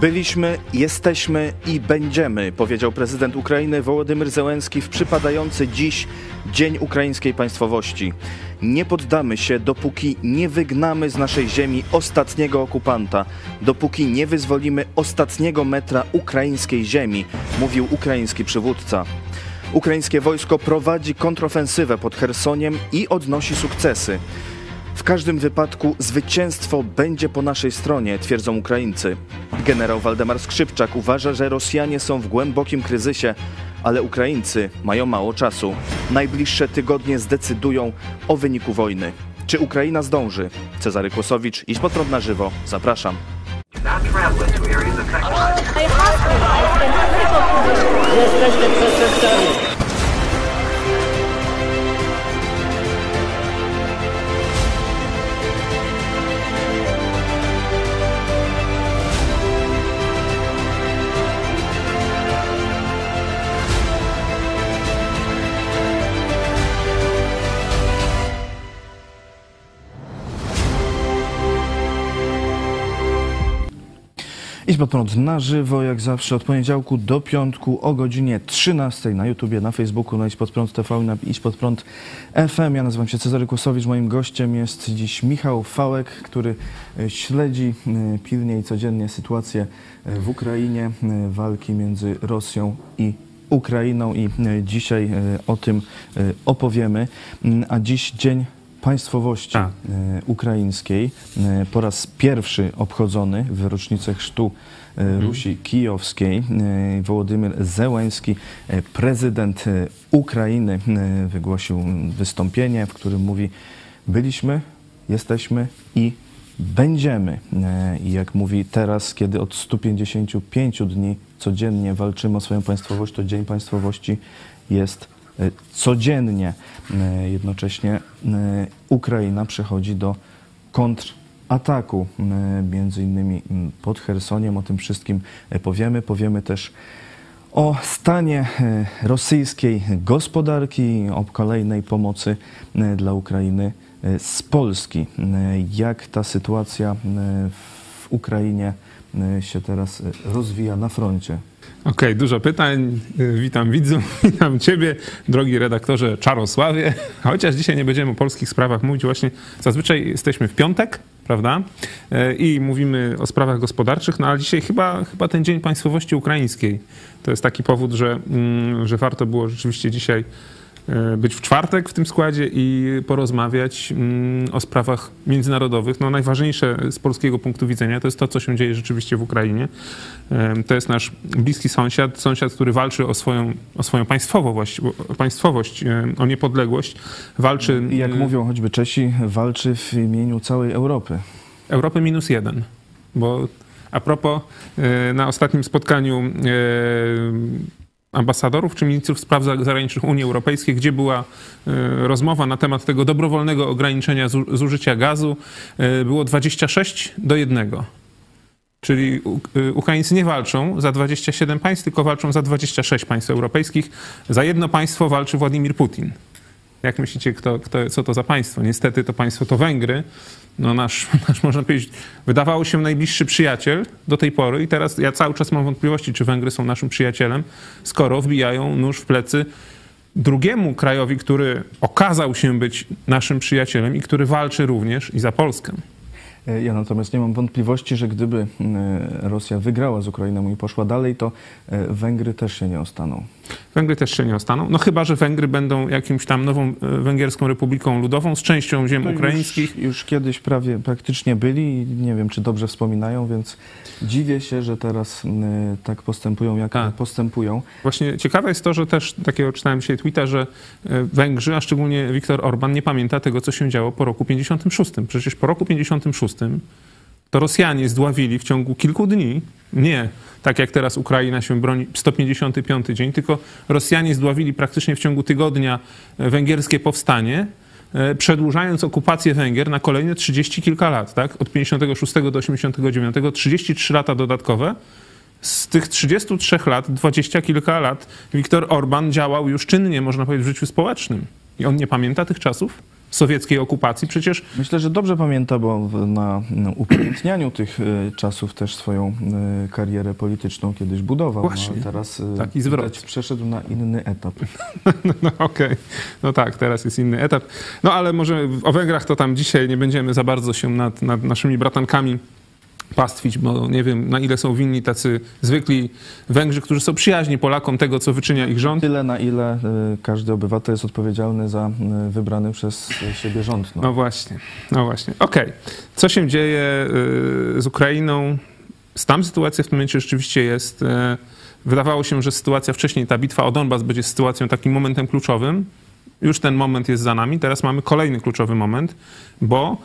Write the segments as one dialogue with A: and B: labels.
A: Byliśmy, jesteśmy i będziemy, powiedział prezydent Ukrainy Wołodymyr Zełenski w przypadający dziś Dzień Ukraińskiej Państwowości. Nie poddamy się, dopóki nie wygnamy z naszej ziemi ostatniego okupanta, dopóki nie wyzwolimy ostatniego metra ukraińskiej ziemi, mówił ukraiński przywódca. Ukraińskie wojsko prowadzi kontrofensywę pod Chersoniem i odnosi sukcesy. W każdym wypadku zwycięstwo będzie po naszej stronie, twierdzą Ukraińcy. Generał Waldemar Skrzypczak uważa, że Rosjanie są w głębokim kryzysie, ale Ukraińcy mają mało czasu. Najbliższe tygodnie zdecydują o wyniku wojny. Czy Ukraina zdąży? Cezary Kłosowicz, idź pod prąd na żywo. Zapraszam.
B: Jesteśmy przestępcami.
A: Pod prąd na żywo, jak zawsze, od poniedziałku do piątku o godzinie 13 na YouTubie, na Facebooku, na Idź pod prąd TV i na Idź pod prąd FM. Ja nazywam się Cezary Kłosowicz, moim gościem jest dziś Michał Fałek, który e, śledzi e, pilnie i codziennie sytuację e, w Ukrainie, walki między Rosją i Ukrainą i dzisiaj o tym opowiemy. Mm, A dziś dzień państwowości
C: Tak.
A: e, ukraińskiej, e, po raz pierwszy obchodzony w rocznicę chrztu e, Rusi Kijowskiej. Wołodymyr Zełański, prezydent Ukrainy, wygłosił wystąpienie, w którym mówi: Byliśmy, jesteśmy i będziemy. I jak mówi teraz, kiedy od 155 dni codziennie walczymy o swoją państwowość, to Dzień Państwowości jest codziennie. E, Jednocześnie e, Ukraina przechodzi do kontrataku, e, między innymi pod Chersoniem. O tym wszystkim powiemy. Powiemy też o stanie rosyjskiej gospodarki, o kolejnej pomocy dla Ukrainy z Polski. Jak ta sytuacja w Ukrainie się teraz e, rozwija na froncie?
C: Okej, dużo pytań. Y, Witam widzów, witam Ciebie, drogi redaktorze Czarosławie. Chociaż dzisiaj nie będziemy o polskich sprawach mówić, właśnie zazwyczaj jesteśmy w piątek, prawda? Y, I mówimy o sprawach gospodarczych, no ale dzisiaj chyba, chyba ten Dzień Państwowości Ukraińskiej. To jest taki powód, że, mm, że warto było rzeczywiście dzisiaj y, być w czwartek w tym składzie i porozmawiać mm, o sprawach międzynarodowych. No, najważniejsze z polskiego punktu widzenia to jest to, co się dzieje rzeczywiście w Ukrainie. To jest nasz bliski sąsiad, sąsiad, który walczy o swoją, o swoją państwowość, o państwowość, o niepodległość. Walczy
A: I jak mówią choćby Czesi, walczy w imieniu całej Europy.
C: Europy minus jeden. Bo a propos, e, na ostatnim spotkaniu e, ambasadorów czy ministrów spraw za- zagranicznych Unii Europejskiej, gdzie była e, rozmowa na temat tego dobrowolnego ograniczenia zu- zużycia gazu, e, było 26 do 1. Czyli y, Ukraińcy nie walczą za 27 państw, tylko walczą za 26 państw europejskich. Za jedno państwo walczy Władimir Putin. Jak myślicie, kto, kto, co to za państwo? Niestety to państwo to Węgry. No nasz, nasz, można powiedzieć, wydawało się najbliższy przyjaciel do tej pory i teraz ja cały czas mam wątpliwości, czy Węgry są naszym przyjacielem, skoro wbijają nóż w plecy drugiemu krajowi, który okazał się być naszym przyjacielem i który walczy również i za Polskę.
A: E, Ja natomiast nie mam wątpliwości, że gdyby e, Rosja wygrała z Ukrainą i poszła dalej, to e, Węgry też się nie ostaną.
C: Węgry też się nie ostaną. No chyba, że Węgry będą jakimś tam nową e, Węgierską Republiką Ludową z częścią ziem
A: No
C: ukraińskich.
A: Już, już kiedyś prawie praktycznie byli i nie wiem, czy dobrze wspominają, więc dziwię się, że teraz m, tak postępują, jak
C: Tak.
A: postępują.
C: Właśnie ciekawe jest to, że też takiego czytałem dzisiaj tweeta, że e, Węgrzy, a szczególnie Viktor Orban nie pamięta tego, co się działo po roku 56. Przecież po roku 56 to Rosjanie zdławili w ciągu kilku dni, nie tak jak teraz Ukraina się broni 155 dzień, tylko Rosjanie zdławili praktycznie w ciągu tygodnia e, węgierskie powstanie, e, przedłużając okupację Węgier na kolejne 30 kilka lat, tak? Od 56 do 89, 33 lata dodatkowe. Z tych 33 lat, 20 kilka lat, Viktor Orban działał już czynnie, można powiedzieć, w życiu społecznym. I on nie pamięta tych czasów? Sowieckiej okupacji. Przecież
A: Myślę, że dobrze pamięta, bo na no, upamiętnianiu tych y, czasów też swoją y, karierę polityczną kiedyś budował.
C: Właśnie.
A: No, a teraz y,
C: Taki zwrot.
A: widać, przeszedł na inny etap.
C: No okej, no tak, teraz jest inny etap. No ale może o Węgrach to tam dzisiaj nie będziemy za bardzo się nad, nad naszymi bratankami pastwić, bo nie wiem na ile są winni tacy zwykli Węgrzy, którzy są przyjaźni Polakom tego, co wyczynia ich rząd.
A: Tyle, na ile y, każdy obywatel jest odpowiedzialny za wybrany przez y, siebie rząd. No.
C: No właśnie, no właśnie. Okej, co się dzieje y, z Ukrainą? Tam sytuacja w tym momencie rzeczywiście jest... Wydawało się, że sytuacja wcześniej, ta bitwa o Donbas będzie sytuacją, takim momentem kluczowym. Już ten moment jest za nami. Teraz mamy kolejny kluczowy moment, bo e,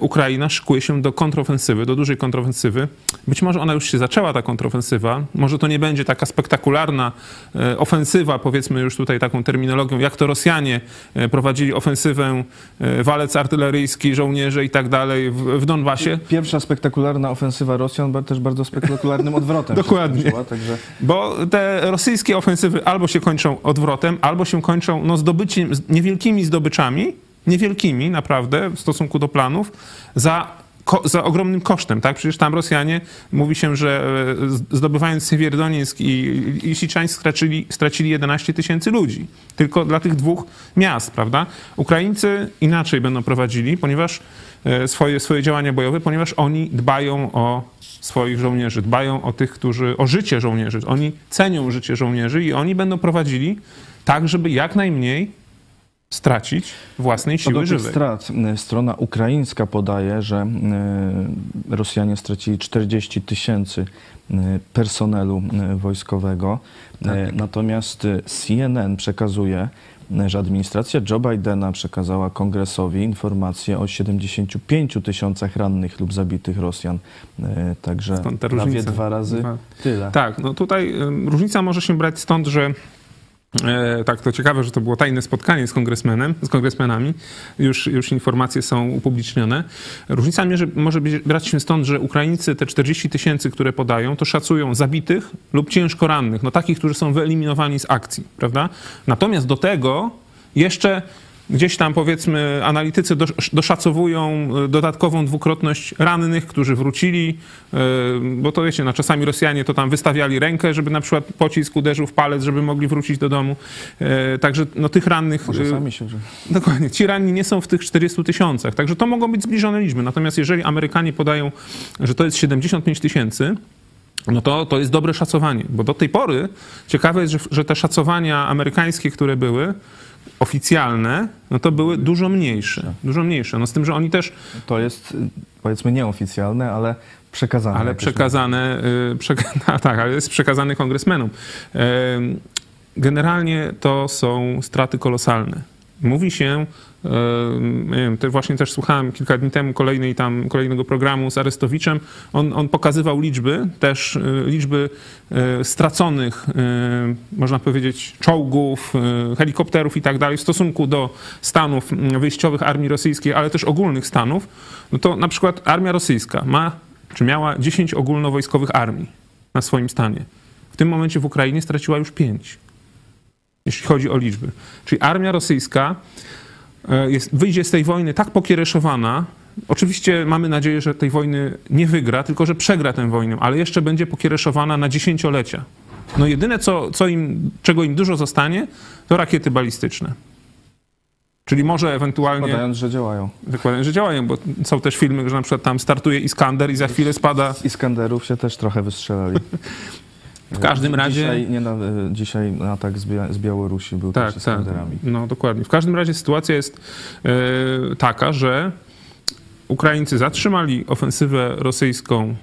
C: Ukraina szykuje się do kontrofensywy, do dużej kontrofensywy. Być może ona już się zaczęła, ta kontrofensywa. Może to nie będzie taka spektakularna e, ofensywa, powiedzmy już tutaj taką terminologią, jak to Rosjanie e, prowadzili ofensywę, e, walec artyleryjski, żołnierze i tak dalej w, Donbasie.
A: Pierwsza spektakularna ofensywa Rosjan też bardzo spektakularnym odwrotem.
C: Dokładnie.
A: skończyła, Także
C: Bo te rosyjskie ofensywy albo się kończą odwrotem, albo się kończą no, zdobyciem, niewielkimi zdobyczami, niewielkimi naprawdę w stosunku do planów, za, ko, za ogromnym kosztem. Tak? Przecież tam Rosjanie, mówi się, że e, zdobywając Siewierdonieck i, i stracili, stracili 11 tysięcy ludzi. Tylko dla tych dwóch miast, prawda? Ukraińcy inaczej będą prowadzili, ponieważ e, swoje, swoje działania bojowe, ponieważ oni dbają o swoich żołnierzy, dbają o tych, którzy, o życie żołnierzy. Oni cenią życie żołnierzy i oni będą prowadzili tak, żeby jak najmniej stracić własnej
A: do
C: siły żywej.
A: strat, strona ukraińska podaje, że y, Rosjanie stracili 40 tysięcy y, personelu y, wojskowego.
C: Tak.
A: Natomiast CNN przekazuje, że administracja Joe Bidena przekazała kongresowi informację o 75 tysiącach rannych lub zabitych Rosjan. Także prawie dwa razy
C: Dwa.
A: tyle.
C: Tak, no tutaj różnica może się brać stąd, że e, tak, to ciekawe, że to było tajne spotkanie z kongresmenem, z kongresmenami. Już, już informacje są upublicznione. Różnica mierzy, może być, brać się stąd, że Ukraińcy te 40 tysięcy, które podają, to szacują zabitych lub ciężko rannych, no takich, którzy są wyeliminowani z akcji, prawda? Natomiast do tego jeszcze Gdzieś tam powiedzmy analitycy dosz- doszacowują y, dodatkową dwukrotność rannych, którzy wrócili, y, bo to wiecie, no czasami Rosjanie to tam wystawiali rękę, żeby na przykład pocisk uderzył w palec, żeby mogli wrócić do domu. Y, Także no, tych rannych...
A: Może sami się... że-
C: Dokładnie. Ci ranni nie są w tych 40 tysiącach. Także to mogą być zbliżone liczby. Natomiast jeżeli Amerykanie podają, że to jest 75 tysięcy, no to, to jest dobre szacowanie. Bo do tej pory ciekawe jest, że, że te szacowania amerykańskie, które były oficjalne, no to były dużo mniejsze. Dużo mniejsze. No z tym, że oni też
A: To jest powiedzmy nieoficjalne, ale przekazane.
C: ale przekazane, y, przeka- tak, ale jest przekazany kongresmenom. Generalnie to są straty kolosalne. Mówi się, nie wiem, te właśnie też słuchałem kilka dni temu kolejnej tam, kolejnego programu z Arestowiczem, on, on pokazywał liczby, też y, liczby y, straconych, y, można powiedzieć, czołgów, helikopterów i tak dalej w stosunku do stanów mm, wyjściowych armii rosyjskiej, ale też ogólnych stanów, no to na przykład armia rosyjska ma, czy miała 10 ogólnowojskowych armii na swoim stanie. W tym momencie w Ukrainie straciła już 5 jeśli chodzi o liczby. Czyli armia rosyjska e, jest, wyjdzie z tej wojny tak pokiereszowana. Oczywiście mamy nadzieję, że tej wojny nie wygra, tylko że przegra tę wojnę, ale jeszcze będzie pokiereszowana na dziesięciolecia. No jedyne, co, co im, czego im dużo zostanie, to rakiety balistyczne. Czyli może ewentualnie,
A: Badając, że działają.
C: zakładam, że działają, bo są też filmy, że na przykład tam startuje Iskander i za chwilę spada.
A: Z Iskanderów się też trochę wystrzelali.
C: W każdym razie...
A: Dzisiaj, nie, na- dzisiaj atak z, Bia- z Białorusi był
C: Tak,
A: też
C: tak.
A: Iskanderami.
C: No dokładnie. W każdym razie sytuacja jest e, taka, że Ukraińcy zatrzymali ofensywę rosyjską,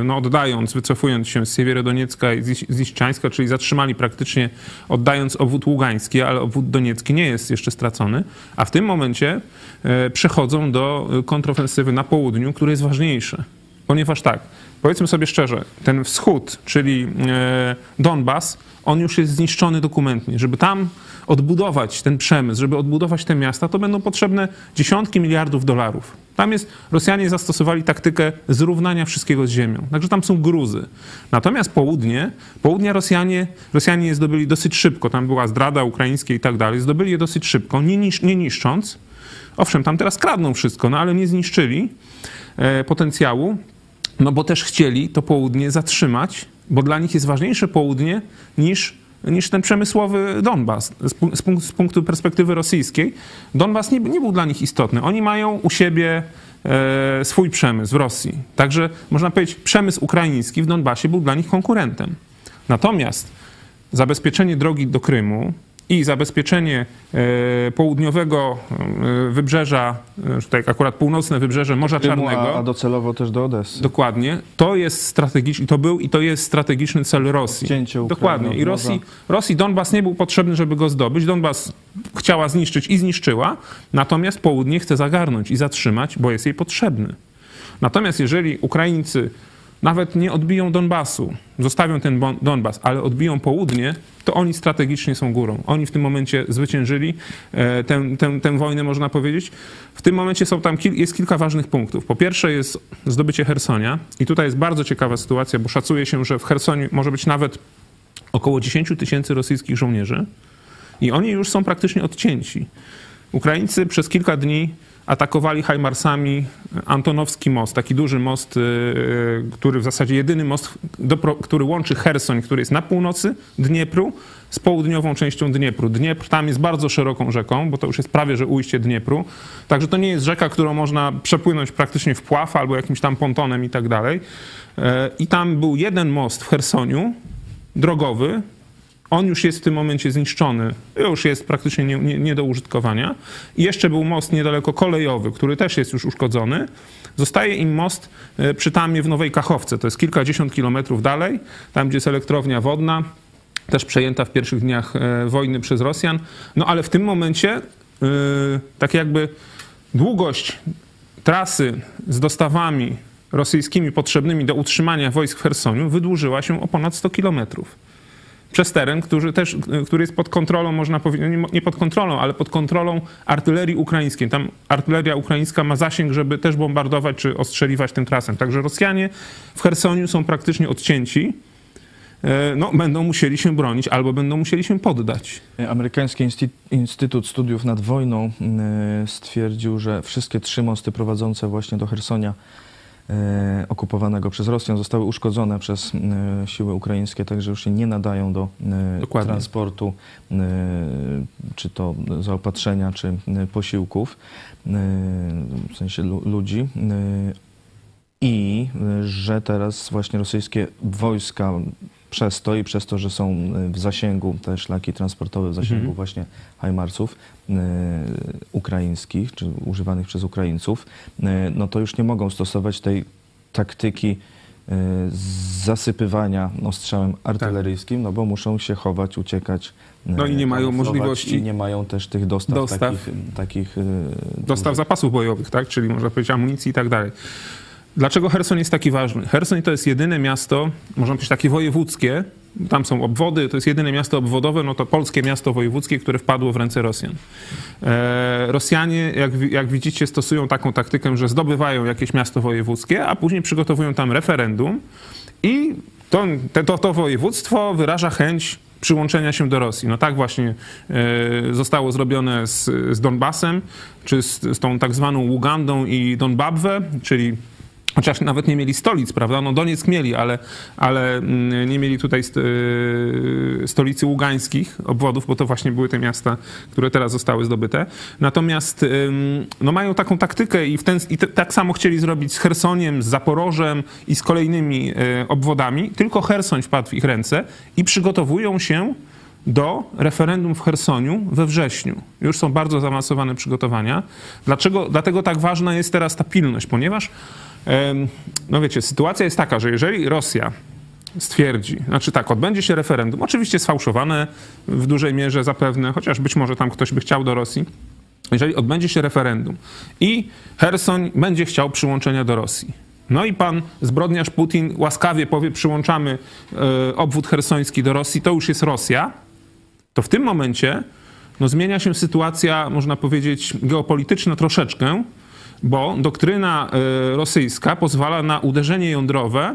C: e, no oddając, wycofując się z Siewierodoniecka i z z Iszczańska, czyli zatrzymali praktycznie oddając obwód ługański, ale obwód doniecki nie jest jeszcze stracony, a w tym momencie e, przechodzą do kontrofensywy na południu, które jest ważniejsze. Ponieważ tak, powiedzmy sobie szczerze, ten wschód, czyli e, Donbas, on już jest zniszczony dokumentnie. Żeby tam odbudować ten przemysł, żeby odbudować te miasta, to będą potrzebne dziesiątki miliardów dolarów. Tam jest, Rosjanie zastosowali taktykę zrównania wszystkiego z ziemią. Także tam są gruzy. Natomiast południe, południa Rosjanie, Rosjanie je zdobyli dosyć szybko. Tam była zdrada ukraińska i tak dalej. Zdobyli je dosyć szybko, nie, nisz, nie niszcząc, Owszem, tam teraz kradną wszystko, no ale nie zniszczyli e, potencjału, no bo też chcieli to południe zatrzymać, bo dla nich jest ważniejsze południe niż niż ten przemysłowy Donbas. Z, pu- z, punk- z punktu perspektywy rosyjskiej, Donbas nie, nie był dla nich istotny. Oni mają u siebie e, swój przemysł w Rosji. Także można powiedzieć, przemysł ukraiński w Donbasie był dla nich konkurentem. Natomiast zabezpieczenie drogi do Krymu i zabezpieczenie e, południowego e, wybrzeża, e, tutaj akurat północne wybrzeże Morza
A: Krymu,
C: Czarnego,
A: a, docelowo też do Odessy.
C: Dokładnie. To jest strategiczny, to był i to jest strategiczny cel Rosji.
A: Odcięcie Ukrainy
C: Dokładnie. I. Rosji, Rosji Donbas nie był potrzebny, żeby go zdobyć. Donbas chciała zniszczyć i zniszczyła, natomiast południe chce zagarnąć i zatrzymać, bo jest jej potrzebny. Natomiast jeżeli Ukraińcy nawet nie odbiją Donbasu, zostawią ten Donbas, ale odbiją południe, to oni strategicznie są górą. Oni w tym momencie zwyciężyli e, tę, tę, tę wojnę, można powiedzieć. W tym momencie są tam jest kilka ważnych punktów. Po pierwsze jest zdobycie Hersonia i tutaj jest bardzo ciekawa sytuacja, bo szacuje się, że w Hersoniu może być nawet około 10 tysięcy rosyjskich żołnierzy i oni już są praktycznie odcięci. Ukraińcy przez kilka dni atakowali Hajmarsami Antonowski most, taki duży most, yy, który w zasadzie jedyny most, który łączy Hersoń, który jest na północy Dniepru, z południową częścią Dniepru. Dniepr tam jest bardzo szeroką rzeką, bo to już jest prawie, że ujście Dniepru. Także to nie jest rzeka, którą można przepłynąć praktycznie w pław albo jakimś tam pontonem i tak dalej. Yy, I tam był jeden most w Hersoniu, drogowy, on już jest w tym momencie zniszczony, już jest praktycznie nie, nie, nie do użytkowania. I jeszcze był most niedaleko kolejowy, który też jest już uszkodzony. Zostaje im most e, przy Tamie w Nowej Kachowce, to jest kilkadziesiąt kilometrów dalej, tam gdzie jest elektrownia wodna, też przejęta w pierwszych dniach e, wojny przez Rosjan. No ale w tym momencie e, tak jakby długość trasy z dostawami rosyjskimi potrzebnymi do utrzymania wojsk w Hersoniu wydłużyła się o ponad 100 kilometrów przez teren, który też, który jest pod kontrolą, można powiedzieć, no nie, pod kontrolą, ale pod kontrolą artylerii ukraińskiej. Tam artyleria ukraińska ma zasięg, żeby też bombardować czy ostrzeliwać tym trasem. Także Rosjanie w Hersoniu są praktycznie odcięci. E, No, będą musieli się bronić albo będą musieli się poddać.
A: Amerykański Instytut Studiów nad Wojną y, stwierdził, że wszystkie trzy mosty prowadzące właśnie do Hersonia okupowanego przez Rosjan zostały uszkodzone przez y, siły ukraińskie, także już się nie nadają do y,
C: Dokładnie.
A: transportu, czy to zaopatrzenia, czy posiłków, w sensie lu- ludzi. I że teraz właśnie rosyjskie wojska przez to i przez to, że są y, w zasięgu te szlaki transportowe, w zasięgu
C: Mhm.
A: właśnie Hajmarsów y, ukraińskich, czy używanych przez Ukraińców, y, no to już nie mogą stosować tej taktyki y, zasypywania ostrzałem artyleryjskim, no bo muszą się chować, uciekać.
C: No i nie mają możliwości
A: I nie mają też tych dostaw,
C: dostaw.
A: takich, takich
C: dostaw zapasów bojowych, tak? czyli można powiedzieć amunicji i tak dalej. Dlaczego Herson jest taki ważny? Herson to jest jedyne miasto, można powiedzieć takie wojewódzkie, tam są obwody, to jest jedyne miasto obwodowe, no to polskie miasto wojewódzkie, które wpadło w ręce Rosjan. E, Rosjanie, jak, jak widzicie, stosują taką taktykę, że zdobywają jakieś miasto wojewódzkie, a później przygotowują tam referendum i to, to, to województwo wyraża chęć przyłączenia się do Rosji. No tak właśnie e, zostało zrobione z, z Donbasem, czy z, z tą tak zwaną Ugandą i Donbabwę, czyli Chociaż nawet nie mieli stolic, prawda? No Donieck mieli, ale, ale mm, nie mieli tutaj y, stolicy ługańskich obwodów, bo to właśnie były te miasta, które teraz zostały zdobyte. Natomiast no mają taką taktykę i, w ten, i tak samo chcieli zrobić z Chersoniem, z Zaporożem i z kolejnymi y, obwodami, tylko Chersoń wpadł w ich ręce i przygotowują się do referendum w Chersoniu we wrześniu. Już są bardzo zaawansowane przygotowania. Dlaczego? Dlatego tak ważna jest teraz ta pilność, ponieważ no wiecie, sytuacja jest taka, że jeżeli Rosja stwierdzi, znaczy tak, odbędzie się referendum, oczywiście sfałszowane w dużej mierze zapewne, chociaż być może tam ktoś by chciał do Rosji, jeżeli odbędzie się referendum i Hersoń będzie chciał przyłączenia do Rosji. No i pan zbrodniarz Putin łaskawie powie, przyłączamy e, obwód hersoński do Rosji, to już jest Rosja, to w tym momencie no, zmienia się sytuacja, można powiedzieć, geopolityczna troszeczkę, bo doktryna e, rosyjska pozwala na uderzenie jądrowe e,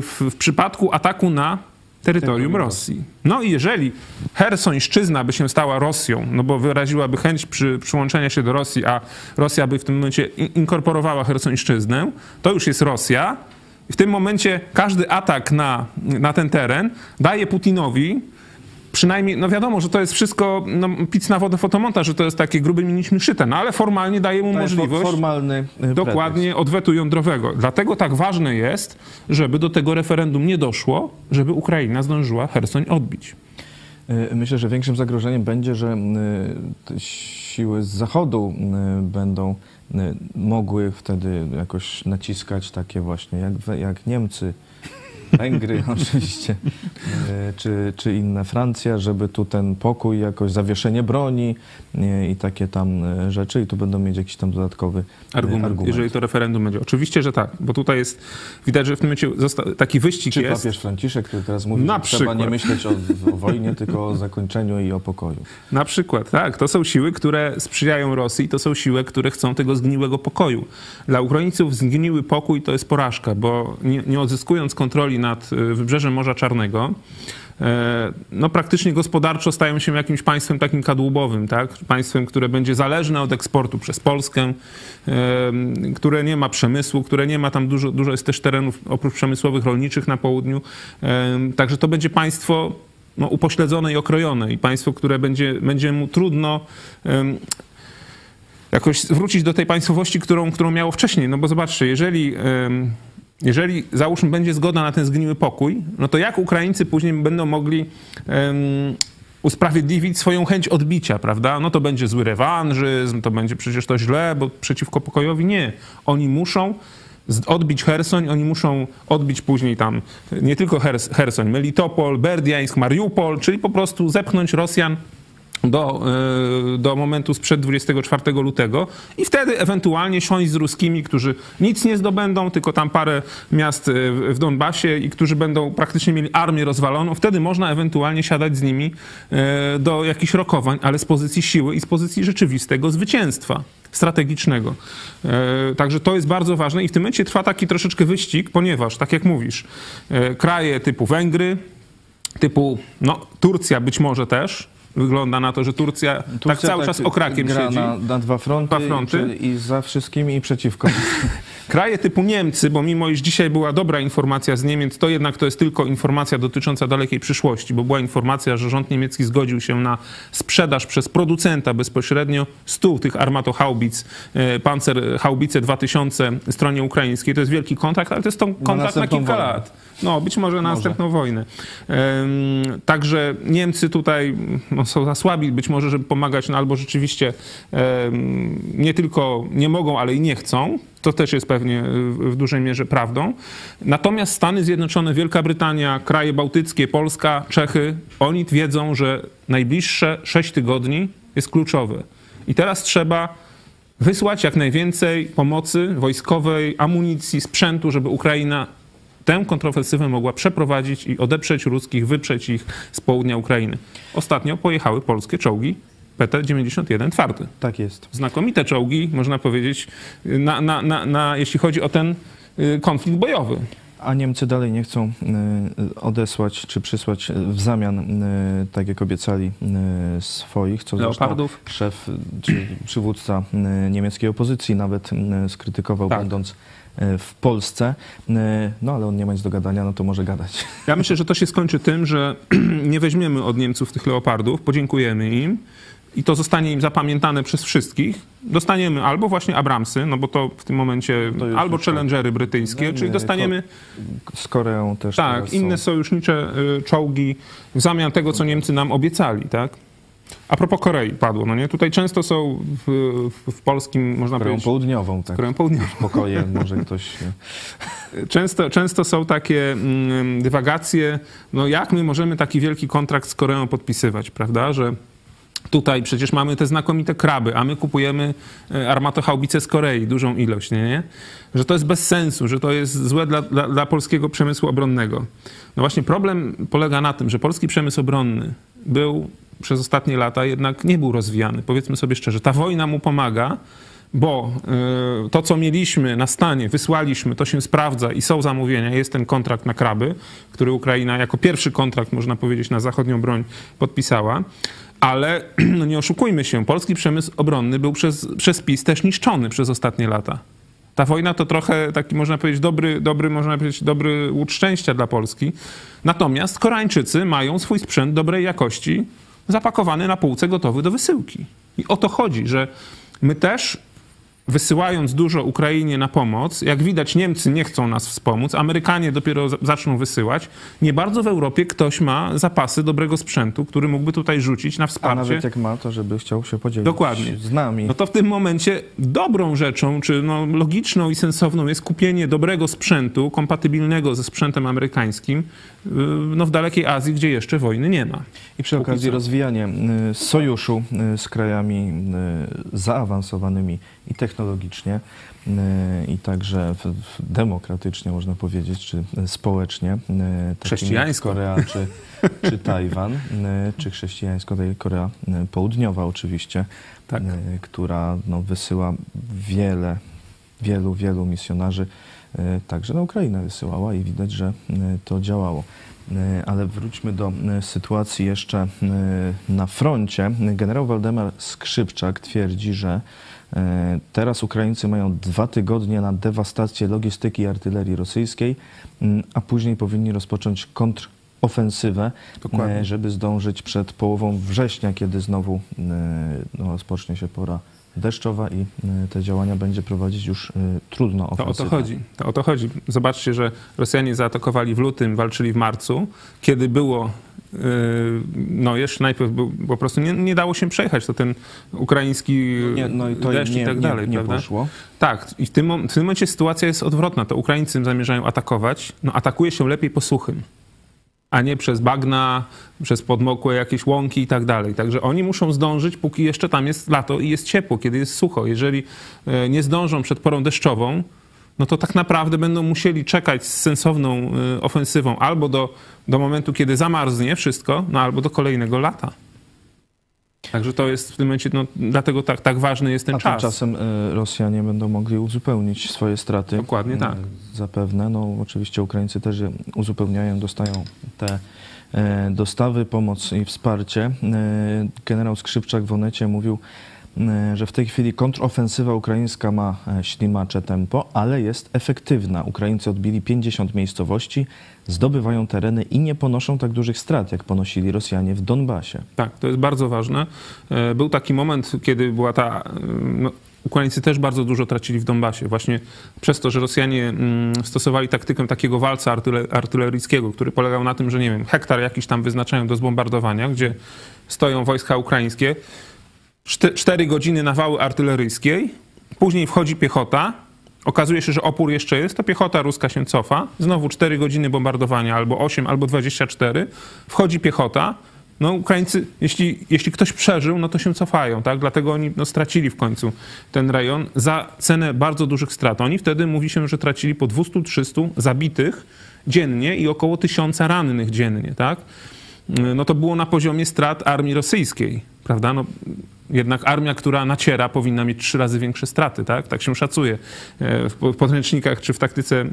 C: w, w przypadku ataku na terytorium Rosji. No i jeżeli Hersońszczyzna by się stała Rosją, no bo wyraziłaby chęć przy, przyłączenia się do Rosji, a Rosja by w tym momencie inkorporowała Hersońszczyznę, to już jest Rosja. W tym momencie każdy atak na, na ten teren daje Putinowi przynajmniej, no wiadomo, że to jest wszystko no, pic na wodę fotomontaż, że to jest takie grubymi nićmi szyte, no ale formalnie daje mu
A: To
C: możliwość
A: formalny e,
C: dokładnie odwetu jądrowego. Dlatego tak ważne jest, żeby do tego referendum nie doszło, żeby Ukraina zdążyła Hersoń odbić.
A: pretekst. E, Myślę, że większym zagrożeniem będzie, że e, siły z zachodu będą mogły wtedy jakoś naciskać takie właśnie, jak, jak Niemcy, Węgry oczywiście, e, czy, czy inne Francja, żeby tu ten pokój, jakoś zawieszenie broni i takie tam e, rzeczy i tu będą mieć jakiś tam dodatkowy e,
C: Argument,
A: argument.
C: jeżeli to referendum będzie. Oczywiście, że tak, bo tutaj jest, widać, że w tym momencie taki wyścig
A: Czy
C: jest.
A: papież Franciszek, który teraz mówi,
C: Na
A: że trzeba nie
C: przykład.
A: myśleć o, o wojnie, tylko o zakończeniu i o pokoju.
C: Na przykład, tak. To są siły, które sprzyjają Rosji, to są siły, które chcą tego zgniłego pokoju. Dla Ukraińców zgniły pokój to jest porażka, bo nie, nie odzyskując kontroli nad y, wybrzeżem Morza Czarnego, e, no praktycznie gospodarczo stają się jakimś państwem takim kadłubowym, tak? Państwem, które będzie zależne od eksportu przez Polskę, e, które nie ma przemysłu, które nie ma tam dużo, dużo jest też terenów oprócz przemysłowych, rolniczych na południu. E, Także to będzie państwo no, upośledzone i okrojone i państwo, które będzie, będzie mu trudno jakoś wrócić do tej państwowości, którą, którą miało wcześniej. No bo zobaczcie, jeżeli, jeżeli załóżmy będzie zgoda na ten zgniły pokój, no to jak Ukraińcy później będą mogli em, usprawiedliwić swoją chęć odbicia, prawda? No to będzie zły rewanżyzm, to będzie przecież to źle, bo przeciwko pokojowi nie. Oni muszą odbić Hersoń, oni muszą odbić później tam nie tylko Hers- Hersoń, Melitopol, Berdiańsk, Mariupol, czyli po prostu zepchnąć Rosjan do, y, do momentu sprzed 24 lutego i wtedy ewentualnie siąść z ruskimi, którzy nic nie zdobędą, tylko tam parę miast y, w- Donbasie i którzy będą praktycznie mieli armię rozwaloną. Wtedy można ewentualnie siadać z nimi y, do jakichś rokowań, ale z pozycji siły i z pozycji rzeczywistego zwycięstwa strategicznego. E, Także to jest bardzo ważne i w tym momencie trwa taki troszeczkę wyścig, ponieważ, tak jak mówisz, e, kraje typu Węgry, typu no, Turcja być może też, wygląda na to, że Turcja, tak
A: Turcja
C: cały czas okrakiem
A: gra
C: siedzi.
A: Na, na dwa fronty,
C: Dwa fronty.
A: I, i za wszystkimi i przeciwko.
C: Kraje typu Niemcy, bo mimo iż dzisiaj była dobra informacja z Niemiec, to jednak to jest tylko informacja dotycząca dalekiej przyszłości, bo była informacja, że rząd niemiecki zgodził się na sprzedaż przez producenta bezpośrednio 100 tych armatohaubic, e, Panzerhaubice 2000 stronie ukraińskiej. To jest wielki kontrakt, ale to jest to kontrakt na
A: następną
C: kilka
A: wojnę.
C: lat. No, być może na następną wojnę. Także Niemcy tutaj no, są za słabi, być może, żeby pomagać, no, albo rzeczywiście nie tylko nie mogą, ale i nie chcą. To też jest pewnie w w dużej mierze prawdą. Natomiast Stany Zjednoczone, Wielka Brytania, kraje bałtyckie, Polska, Czechy, oni wiedzą, że najbliższe 6 tygodni jest kluczowe. I teraz trzeba wysłać jak najwięcej pomocy wojskowej, amunicji, sprzętu, żeby Ukraina tę kontrofensywę mogła przeprowadzić i odeprzeć ruskich, wyprzeć ich z południa Ukrainy. Ostatnio pojechały polskie czołgi PT-91 twardy.
A: tak jest.
C: Znakomite czołgi, można powiedzieć, na, na, na, na, jeśli chodzi o ten y, konflikt bojowy.
A: A Niemcy dalej nie chcą y, odesłać czy przysłać w zamian, y, tak jak obiecali, swoich, co
C: Leopardów?
A: szef czy przywódca niemieckiej opozycji nawet skrytykował,
C: Tak.
A: będąc w Polsce. Y, No ale on nie ma nic do gadania, no to może gadać.
C: Ja myślę, że to się skończy tym, że nie weźmiemy od Niemców tych leopardów, podziękujemy im i to zostanie im zapamiętane przez wszystkich. Dostaniemy albo właśnie Abramsy, no bo to w tym momencie, albo Challengery brytyjskie,
A: No,
C: czyli
A: nie,
C: dostaniemy
A: Z Koreą też
C: tak, inne sojusznicze y, czołgi w zamian tego, co Niemcy nam obiecali, tak? A propos Korei padło, no nie? Tutaj często są w, w, w polskim, można
A: Koreą
C: powiedzieć,
A: południową, tak.
C: Koreą Południową.
A: Pokoje może ktoś...
C: Często, często są takie mm, dywagacje, no jak my możemy taki wielki kontrakt z Koreą podpisywać, prawda, że tutaj przecież mamy te znakomite kraby, a my kupujemy e, armatochaubice z Korei, dużą ilość, nie, nie? Że to jest bez sensu, że to jest złe dla, dla, dla polskiego przemysłu obronnego. No właśnie problem polega na tym, że polski przemysł obronny był przez ostatnie lata jednak nie był rozwijany. Powiedzmy sobie szczerze, ta wojna mu pomaga, bo y, to, co mieliśmy na stanie, wysłaliśmy, to się sprawdza i są zamówienia. Jest ten kontrakt na kraby, który Ukraina jako pierwszy kontrakt, można powiedzieć, na zachodnią broń podpisała. Ale no nie oszukujmy się, polski przemysł obronny był przez, przez PiS też niszczony przez ostatnie lata. Ta wojna to trochę taki, można powiedzieć, dobry, dobry, można powiedzieć, dobry łód szczęścia dla Polski. Natomiast Koreańczycy mają swój sprzęt dobrej jakości, zapakowany na półce, gotowy do wysyłki. I o to chodzi, że my też wysyłając dużo Ukrainie na pomoc, jak widać Niemcy nie chcą nas wspomóc, Amerykanie dopiero zaczną wysyłać, nie bardzo w Europie ktoś ma zapasy dobrego sprzętu, który mógłby tutaj rzucić na wsparcie.
A: A nawet jak ma, to żeby chciał się podzielić
C: Dokładnie.
A: z nami.
C: No to w tym momencie dobrą rzeczą, czy no logiczną i sensowną jest kupienie dobrego sprzętu, kompatybilnego ze sprzętem amerykańskim, y, no w dalekiej Azji, gdzie jeszcze wojny nie ma.
A: I przy okazji rozwijanie y, sojuszu y, z krajami y, zaawansowanymi i technologicznie, y, i także demokratycznie, można powiedzieć, czy y, społecznie. y,
C: Chrześcijańsko.
A: Korea czy, czy Tajwan, czy chrześcijańsko, Korea Południowa oczywiście,
C: Tak.
A: która no, wysyła wiele, wielu, wielu misjonarzy. Także na Ukrainę wysyłała i widać, że to działało. Ale wróćmy do sytuacji jeszcze na froncie. Generał Waldemar Skrzypczak twierdzi, że teraz Ukraińcy mają dwa tygodnie na dewastację logistyki i artylerii rosyjskiej, y, a później powinni rozpocząć kontrofensywę,
C: Dokładnie.
A: y, żeby zdążyć przed połową września, kiedy znowu y, no, rozpocznie się pora deszczowa i te działania będzie prowadzić już trudno
C: To o to chodzi. To o to chodzi. Zobaczcie, że Rosjanie zaatakowali w lutym, walczyli w marcu, kiedy było. No, jeszcze najpierw był, po prostu nie, nie dało się przejechać, to ten ukraiński
A: Nie, no i to
C: deszcz
A: nie,
C: i tak
A: nie,
C: dalej,
A: nie
C: prawda?
A: poszło.
C: Tak, i w tym, w tym momencie sytuacja jest odwrotna. To Ukraińcy zamierzają atakować. No, atakuje się lepiej po suchym, a nie przez bagna, przez podmokłe jakieś łąki i tak dalej. Także oni muszą zdążyć, póki jeszcze tam jest lato i jest ciepło, kiedy jest sucho. Jeżeli e, nie zdążą przed porą deszczową, no to tak naprawdę będą musieli czekać z sensowną e, ofensywą albo do, do momentu, kiedy zamarznie wszystko, no albo do kolejnego lata. Także to jest w tym momencie, no, dlatego tak, tak ważny jest ten
A: A
C: czas.
A: tymczasem y, Rosjanie będą mogli uzupełnić swoje straty.
C: Dokładnie tak.
A: Y, Zapewne. No, oczywiście Ukraińcy też je uzupełniają, dostają te y, dostawy, pomoc i wsparcie. Y, Generał Skrzypczak w Onecie mówił, y, że w tej chwili kontrofensywa ukraińska ma e, ślimacze tempo, ale jest efektywna. Ukraińcy odbili 50 miejscowości, zdobywają tereny i nie ponoszą tak dużych strat, jak ponosili Rosjanie w Donbasie.
C: Tak, to jest bardzo ważne. E, Był taki moment, kiedy była ta. e, No, Ukraińcy też bardzo dużo tracili w Donbasie, właśnie przez to, że Rosjanie mm, stosowali taktykę takiego walca artyle- artyleryjskiego, który polegał na tym, że nie wiem, hektar jakiś tam wyznaczają do zbombardowania, gdzie stoją wojska ukraińskie, czte- cztery godziny nawały artyleryjskiej, później wchodzi piechota, okazuje się, że opór jeszcze jest, to piechota ruska się cofa, znowu 4 godziny bombardowania, albo 8, albo 24, wchodzi piechota, no Ukraińcy, jeśli, jeśli ktoś przeżył, no to się cofają, tak? Dlatego oni no, stracili w końcu ten rejon za cenę bardzo dużych strat. Oni wtedy mówi się, że tracili po 200-300 zabitych dziennie i około 1000 rannych dziennie, tak? no to było na poziomie strat armii rosyjskiej, prawda? No, jednak armia, która naciera, powinna mieć trzy razy większe straty, tak? Tak się szacuje e, w po- podręcznikach czy w taktyce e,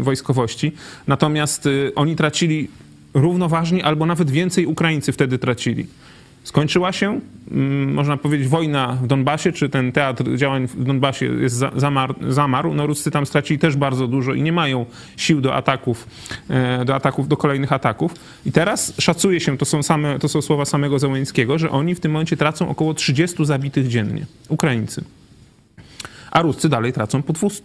C: wojskowości. Natomiast e, oni tracili równoważnie albo nawet więcej Ukraińcy wtedy tracili. Skończyła się, mm, można powiedzieć, wojna w Donbasie, czy ten teatr działań w Donbasie jest za- zamar, zamarł. No Ruscy tam stracili też bardzo dużo i nie mają sił do ataków, e, do ataków, do kolejnych ataków. I teraz szacuje się, to są, same, to są słowa samego Zełęńskiego, że oni w tym momencie tracą około 30 zabitych dziennie, Ukraińcy. A Ruscy dalej tracą po 200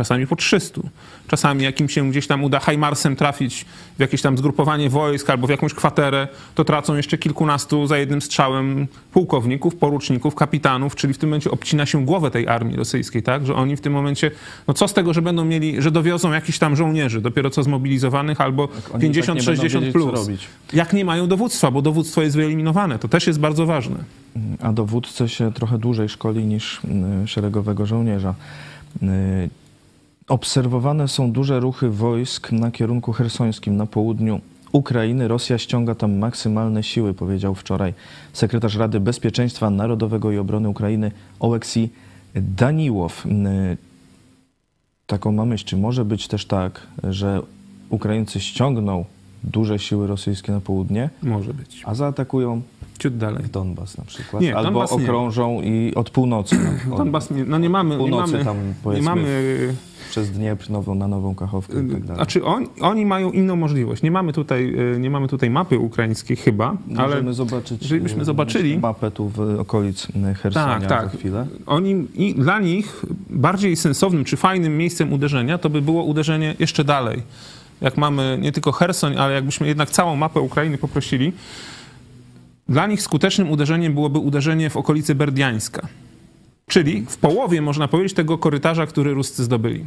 C: czasami po 300. Czasami jak im się gdzieś tam uda Hajmarsem trafić w jakieś tam zgrupowanie wojsk albo w jakąś kwaterę, to tracą jeszcze kilkunastu za jednym strzałem pułkowników, poruczników, kapitanów, czyli w tym momencie obcina się głowę tej armii rosyjskiej, tak? Że oni w tym momencie, no co z tego, że będą mieli, że dowiozą jakichś tam żołnierzy, dopiero co zmobilizowanych, albo
A: Oni tak nie będą
C: 50-60
A: wiedzieć, co
C: plus. Jak nie mają dowództwa, bo dowództwo jest wyeliminowane. To też jest bardzo ważne.
A: A dowódcę się trochę dłużej szkoli niż y, szeregowego żołnierza. Obserwowane są duże ruchy wojsk na kierunku hersońskim na południu Ukrainy. Rosja ściąga tam maksymalne siły, powiedział wczoraj sekretarz Rady Bezpieczeństwa Narodowego i Obrony Ukrainy Oleksij Daniłow. Taką ma myśl, czy może być też tak, że Ukraińcy ściągną duże siły rosyjskie na południe,
C: Może być.
A: a zaatakują
C: Ciut dalej.
A: Donbas na przykład?
C: Nie,
A: Albo
C: Donbas nie.
A: okrążą i od północy. Od
C: Donbas, nie, no nie mamy, nie
A: północy
C: mamy,
A: tam
C: nie mamy
A: przez Dniepr nową, na Nową Kachowkę i tak dalej.
C: Znaczy on, oni mają inną możliwość. Nie mamy tutaj, y, nie mamy tutaj mapy ukraińskiej chyba, ale
A: Możemy zobaczyć
C: jeżeli byśmy
A: e,
C: zobaczyli-
A: mapę tu w okolic e, Hersonia
C: tak, tak.
A: za chwilę.
C: Oni, i dla nich bardziej sensownym czy fajnym miejscem uderzenia to by było uderzenie jeszcze dalej. Jak mamy nie tylko Hersoń, ale jakbyśmy jednak całą mapę Ukrainy poprosili, dla nich skutecznym uderzeniem byłoby uderzenie w okolicy Berdiańska. Czyli w połowie, można powiedzieć, tego korytarza, który Ruscy zdobyli.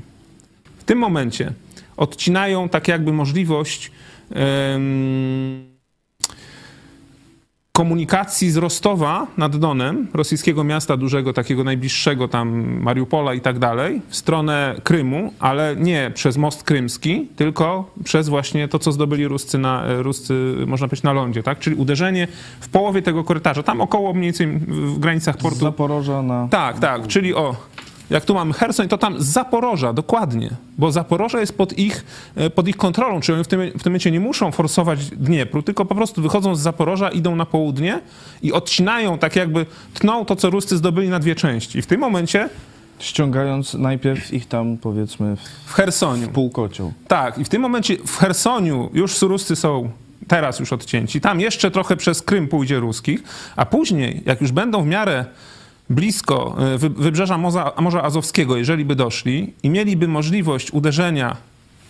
C: W tym momencie odcinają tak jakby możliwość em, komunikacji z Rostowa nad Donem, rosyjskiego miasta dużego, takiego najbliższego tam Mariupola i tak dalej, w stronę Krymu, ale nie przez most krymski, tylko przez właśnie to, co zdobyli Ruscy, na, Ruscy można powiedzieć, na lądzie, tak? Czyli uderzenie w połowie tego korytarza, tam około mniej więcej w granicach
A: Z
C: portu
A: Zaporoża na...
C: tak, tak, czyli o, jak tu mamy Hersoń, to tam z Zaporoża, dokładnie, bo Zaporoże jest pod ich, e, pod ich kontrolą, czyli oni w tym, w tym momencie nie muszą forsować Dniepru, tylko po prostu wychodzą z Zaporoża, idą na południe i odcinają, tak jakby tną to, co Ruscy zdobyli na dwie części. I w tym momencie
A: Ściągając najpierw ich tam powiedzmy w
C: w Hersoniu,
A: półkocioł.
C: tak, i w tym momencie w Hersoniu już Ruscy są teraz już odcięci. Tam jeszcze trochę przez Krym pójdzie ruskich, a później, jak już będą w miarę blisko e, wy- wybrzeża Morza, Morza Azowskiego, jeżeli by doszli i mieliby możliwość uderzenia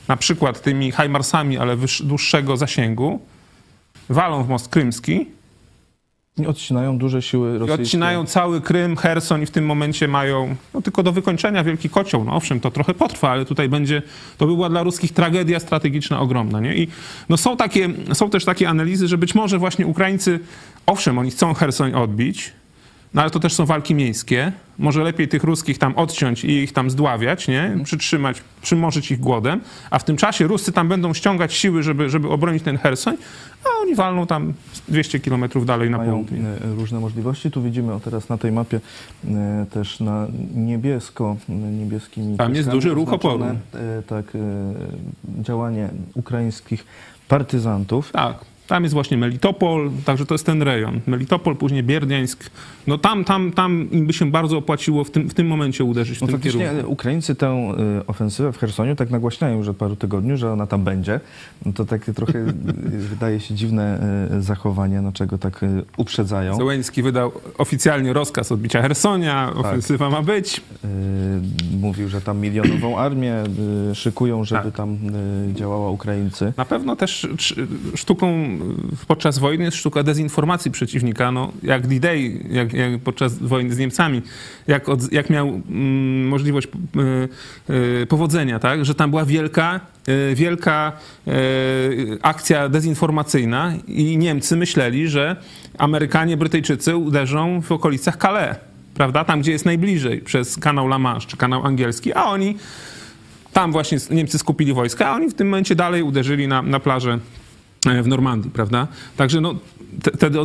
C: na przykład tymi Hajmarsami, ale dłuższego zasięgu, walą w most krymski
A: I odcinają duże siły
C: i
A: rosyjskie.
C: odcinają cały Krym, Herson i w tym momencie mają no, tylko do wykończenia wielki kocioł. No owszem, to trochę potrwa, ale tutaj będzie, to by była dla ruskich tragedia strategiczna ogromna. Nie? I no, są, takie, są też takie analizy, że być może właśnie Ukraińcy, owszem, oni chcą Hersoń odbić, no ale to też są walki miejskie. Może lepiej tych ruskich tam odciąć i ich tam zdławiać, nie? Przytrzymać, przymorzyć ich głodem, a w tym czasie Ruscy tam będą ściągać siły, żeby, żeby obronić ten Hersoń, a oni walną tam 200 kilometrów dalej na południe.
A: e, różne możliwości. Tu widzimy o teraz na tej mapie e, też na niebiesko, niebieskimi
C: Tam jest duży ruch oporu.
A: e, Tak, działanie ukraińskich partyzantów.
C: Tak, tam jest właśnie Melitopol, także to jest ten rejon. Melitopol, później Bierdiańsk. No tam, tam, tam im by się bardzo opłaciło w tym, w tym momencie uderzyć w
A: No
C: tym
A: faktycznie
C: kierunku.
A: Ukraińcy tę e, ofensywę w Chersoniu tak nagłaśniają już od paru tygodni, że ona tam będzie. No to takie trochę wydaje się dziwne e, zachowanie, dlaczego tak e, uprzedzają.
C: Zełenski wydał oficjalnie rozkaz odbicia Hersonia,
A: Tak.
C: ofensywa ma być.
A: Mówił, że tam milionową armię szykują, żeby
C: Tak.
A: tam działała Ukraińcy.
C: Na pewno też sz- sztuką y, podczas wojny jest sztuka dezinformacji przeciwnika. No, jak D-Day, jak, jak podczas wojny z Niemcami, jak, od, jak miał mm, możliwość y, y, powodzenia, tak? że tam była wielka, y, wielka akcja dezinformacyjna i Niemcy myśleli, że Amerykanie, Brytyjczycy uderzą w okolicach Calais. Prawda? Tam, gdzie jest najbliżej, przez kanał La Manche czy kanał angielski, a oni tam właśnie Niemcy skupili wojska, a oni w tym momencie dalej uderzyli na, na plażę w Normandii, prawda? Także no, te- wtedy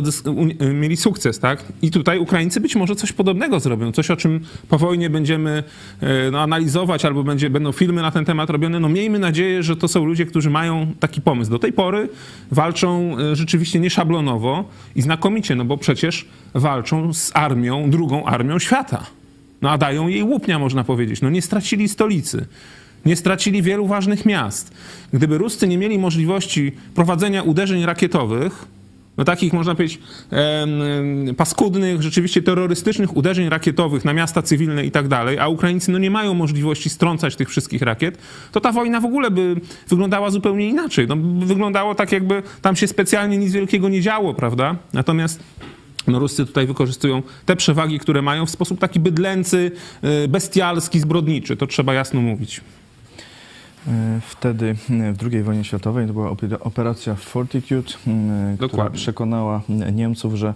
C: e, mieli sukces, tak? I tutaj Ukraińcy być może coś podobnego zrobią, coś o czym po wojnie będziemy e, no, analizować albo będzie, będą filmy na ten temat robione. No miejmy nadzieję, że to są ludzie, którzy mają taki pomysł. Do tej pory walczą e, rzeczywiście nieszablonowo i znakomicie, no bo przecież walczą z armią, drugą armią świata. No a dają jej łupnia, można powiedzieć. No nie stracili stolicy. Nie stracili wielu ważnych miast. Gdyby Ruscy nie mieli możliwości prowadzenia uderzeń rakietowych, no takich można powiedzieć paskudnych, rzeczywiście terrorystycznych uderzeń rakietowych na miasta cywilne i tak dalej, a Ukraińcy no nie mają możliwości strącać tych wszystkich rakiet, to ta wojna w ogóle by wyglądała zupełnie inaczej. No, wyglądało tak, jakby tam się specjalnie nic wielkiego nie działo, prawda? Natomiast no Ruscy tutaj wykorzystują te przewagi, które mają w sposób taki bydlęcy, y, bestialski, zbrodniczy. To trzeba jasno mówić.
A: E, Wtedy e, w II wojnie światowej to była opera- operacja Fortitude, e, która
C: Dokładnie.
A: przekonała e, Niemców, że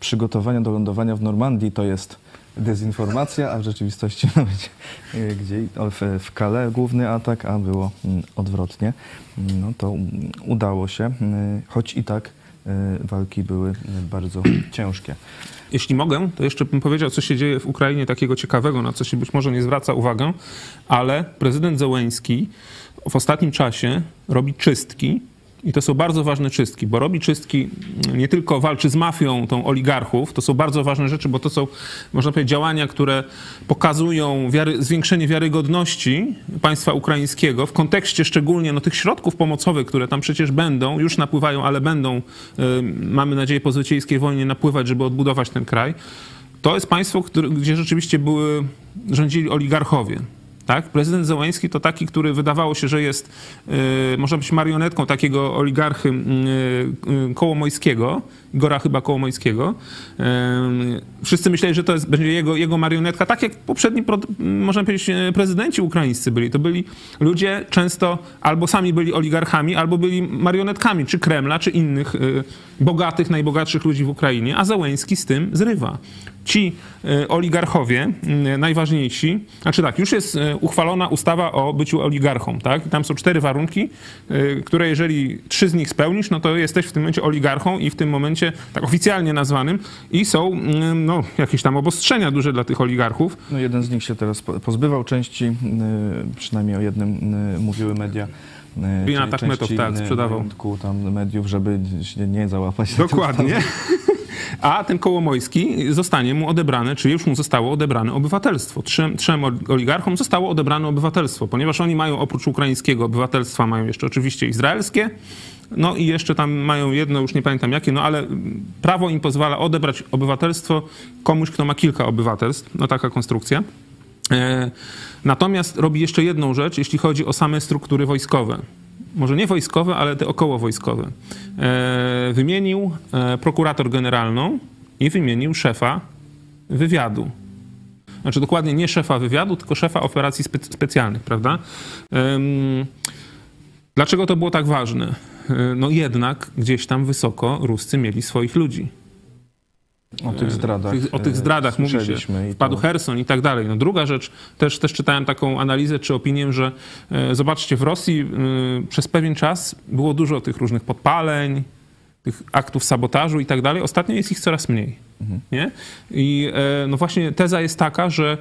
A: przygotowania do lądowania w Normandii to jest dezinformacja, a w rzeczywistości ma być gdzie w, w Calais główny atak, a było mm, odwrotnie. No to mm, udało się, choć i tak walki były bardzo ciężkie.
C: Jeśli mogę, to jeszcze bym powiedział, co się dzieje w Ukrainie takiego ciekawego, na co się być może nie zwraca uwagę, ale prezydent Zełęński w ostatnim czasie robi czystki i to są bardzo ważne czystki, bo robi czystki, nie tylko walczy z mafią, tą oligarchów, to są bardzo ważne rzeczy, bo to są, można powiedzieć, działania, które pokazują wiary, zwiększenie wiarygodności państwa ukraińskiego w kontekście szczególnie no, tych środków pomocowych, które tam przecież będą, już napływają, ale będą, y, mamy nadzieję, po zwycięskiej wojnie napływać, żeby odbudować ten kraj. To jest państwo, które, gdzie rzeczywiście były, rządzili oligarchowie. Tak? Prezydent Zełański to taki, który wydawało się, że jest, yy, można być marionetką takiego oligarchy yy, yy, Kołomojskiego, Gora chyba Kołomojskiego. wszyscy myśleli, że to jest, będzie jego, jego marionetka, tak jak poprzedni, można powiedzieć, prezydenci ukraińscy byli. To byli ludzie często albo sami byli oligarchami, albo byli marionetkami, czy Kremla, czy innych bogatych, najbogatszych ludzi w Ukrainie, a Zełański z tym zrywa ci e, oligarchowie, najważniejsi, znaczy tak, już jest e, uchwalona ustawa o byciu oligarchą, tak? Tam są cztery warunki, e, które jeżeli trzy z nich spełnisz, no to jesteś w tym momencie oligarchą i w tym momencie tak oficjalnie nazwanym i są no, jakieś tam obostrzenia duże dla tych oligarchów.
A: No jeden z nich się teraz pozbywał części, przynajmniej o jednym mówiły media.
C: Bina Takmetow, tak, sprzedawał.
A: tam mediów, żeby się nie załapać.
C: Dokładnie. a ten Kołomojski zostanie mu odebrane, czy już mu zostało odebrane obywatelstwo. Trzem, trzem oligarchom zostało odebrane obywatelstwo, ponieważ oni mają oprócz ukraińskiego obywatelstwa, mają jeszcze oczywiście izraelskie, no i jeszcze tam mają jedno, już nie pamiętam jakie, no ale prawo im pozwala odebrać obywatelstwo komuś, kto ma kilka obywatelstw. No taka konstrukcja. E, natomiast robi jeszcze jedną rzecz, jeśli chodzi o same struktury wojskowe może nie wojskowe, ale te okołowojskowe. E, wymienił e, prokurator generalną i wymienił szefa wywiadu. Znaczy dokładnie nie szefa wywiadu, tylko szefa operacji spe specjalnych, prawda? Dlaczego to było tak ważne? E, no jednak gdzieś tam wysoko Ruscy mieli swoich ludzi.
A: O tych zdradach.
C: o tych zdradach mówi się. Wpadł to... Herson i tak dalej. No druga rzecz, też, też czytałem taką analizę czy opinię, że e, zobaczcie, w Rosji e, przez pewien czas było dużo tych różnych podpaleń, tych aktów sabotażu i tak dalej. Ostatnio jest ich coraz mniej. Mhm. Nie? I e, no właśnie teza jest taka, że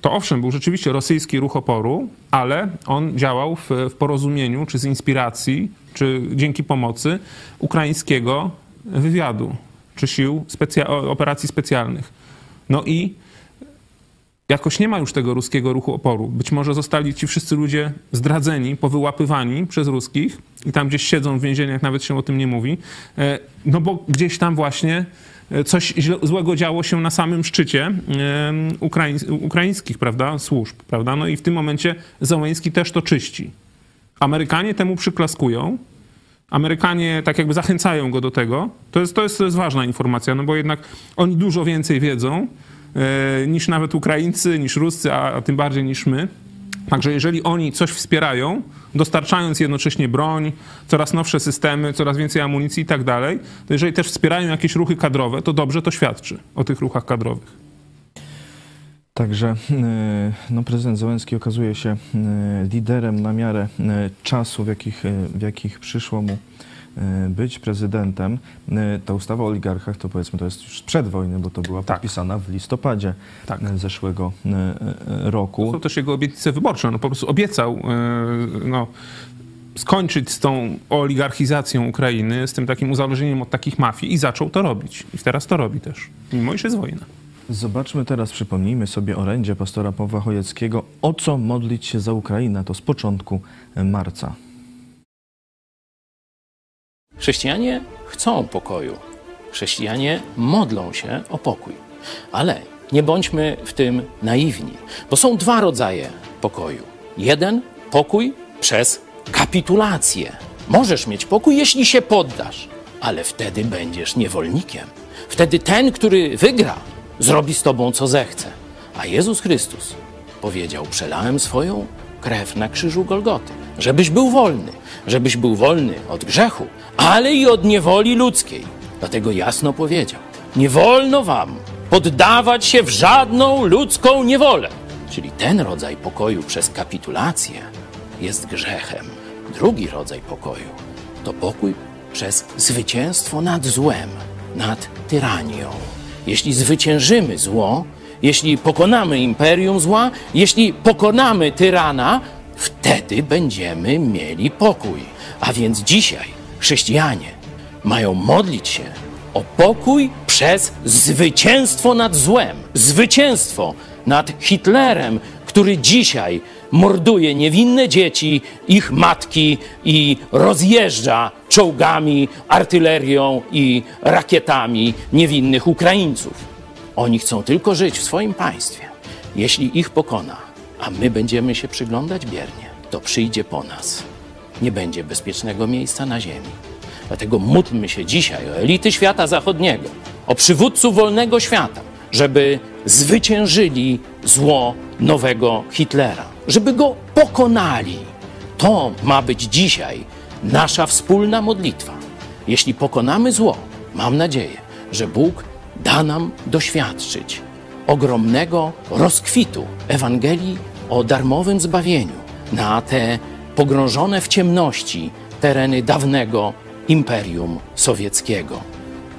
C: to owszem, był rzeczywiście rosyjski ruch oporu, ale on działał w, w porozumieniu, czy z inspiracji, czy dzięki pomocy ukraińskiego wywiadu czy sił specja operacji specjalnych. No i jakoś nie ma już tego ruskiego ruchu oporu. Być może zostali ci wszyscy ludzie zdradzeni, powyłapywani przez ruskich i tam gdzieś siedzą w więzieniach, nawet się o tym nie mówi, e, no bo gdzieś tam właśnie e, coś złego działo się na samym szczycie ukraińskich, prawda, służb, prawda, no i w tym momencie Załański też to czyści. Amerykanie temu przyklaskują, Amerykanie tak jakby zachęcają go do tego. To jest, to jest, to jest ważna informacja, no bo jednak oni dużo więcej wiedzą niż nawet Ukraińcy, niż Ruscy, a, a tym bardziej niż my. Także jeżeli oni coś wspierają, dostarczając jednocześnie broń, coraz nowsze systemy, coraz więcej amunicji i tak dalej, to jeżeli też wspierają jakieś ruchy kadrowe, to dobrze to świadczy o tych ruchach kadrowych.
A: Także e, no, prezydent Zełenski okazuje się e, liderem na miarę e, czasu, w jakich, w jakich przyszło mu być prezydentem. Ta ustawa o oligarchach to powiedzmy to jest już przed wojny, bo to była tak. podpisana w listopadzie tak. zeszłego roku.
C: To są też jego obietnice wyborcze. No po prostu obiecał no, skończyć z tą oligarchizacją Ukrainy, z tym takim uzależnieniem od takich mafii i zaczął to robić. I teraz to robi też, mimo iż jest wojna.
A: Zobaczmy teraz, przypomnijmy sobie orędzie pastora Pawła Chojeckiego. O co modlić się za Ukrainę? To z początku marca.
D: Chrześcijanie chcą pokoju. Chrześcijanie modlą się o pokój. Ale nie bądźmy w tym naiwni, bo są dwa rodzaje pokoju. Jeden pokój przez kapitulację. Możesz mieć pokój, jeśli się poddasz, ale wtedy będziesz niewolnikiem. Wtedy ten, który wygra, zrobi z tobą, co zechce. A Jezus Chrystus powiedział: Przelałem swoją krew na krzyżu Golgoty, żebyś był wolny, żebyś był wolny od grzechu, ale i od niewoli ludzkiej. Dlatego jasno powiedział: Nie wolno wam poddawać się w żadną ludzką niewolę. Czyli ten rodzaj pokoju przez kapitulację jest grzechem. Drugi rodzaj pokoju to pokój przez zwycięstwo nad złem, nad tyranią. Jeśli zwyciężymy zło, jeśli pokonamy imperium zła, jeśli pokonamy tyrana, wtedy będziemy mieli pokój. A więc dzisiaj chrześcijanie mają modlić się o pokój przez zwycięstwo nad złem, zwycięstwo nad Hitlerem, który dzisiaj morduje niewinne dzieci, ich matki i rozjeżdża czołgami, artylerią i rakietami niewinnych Ukraińców. Oni chcą tylko żyć w swoim państwie. Jeśli ich pokona, a my będziemy się przyglądać biernie, to przyjdzie po nas. Nie będzie bezpiecznego miejsca na ziemi. Dlatego módlmy się dzisiaj o elity świata zachodniego, o przywódców wolnego świata, żeby zwyciężyli zło nowego Hitlera, żeby go pokonali. To ma być dzisiaj nasza wspólna modlitwa. Jeśli pokonamy zło, mam nadzieję, że Bóg da nam doświadczyć ogromnego rozkwitu Ewangelii o darmowym zbawieniu na te pogrążone w ciemności tereny dawnego Imperium Sowieckiego.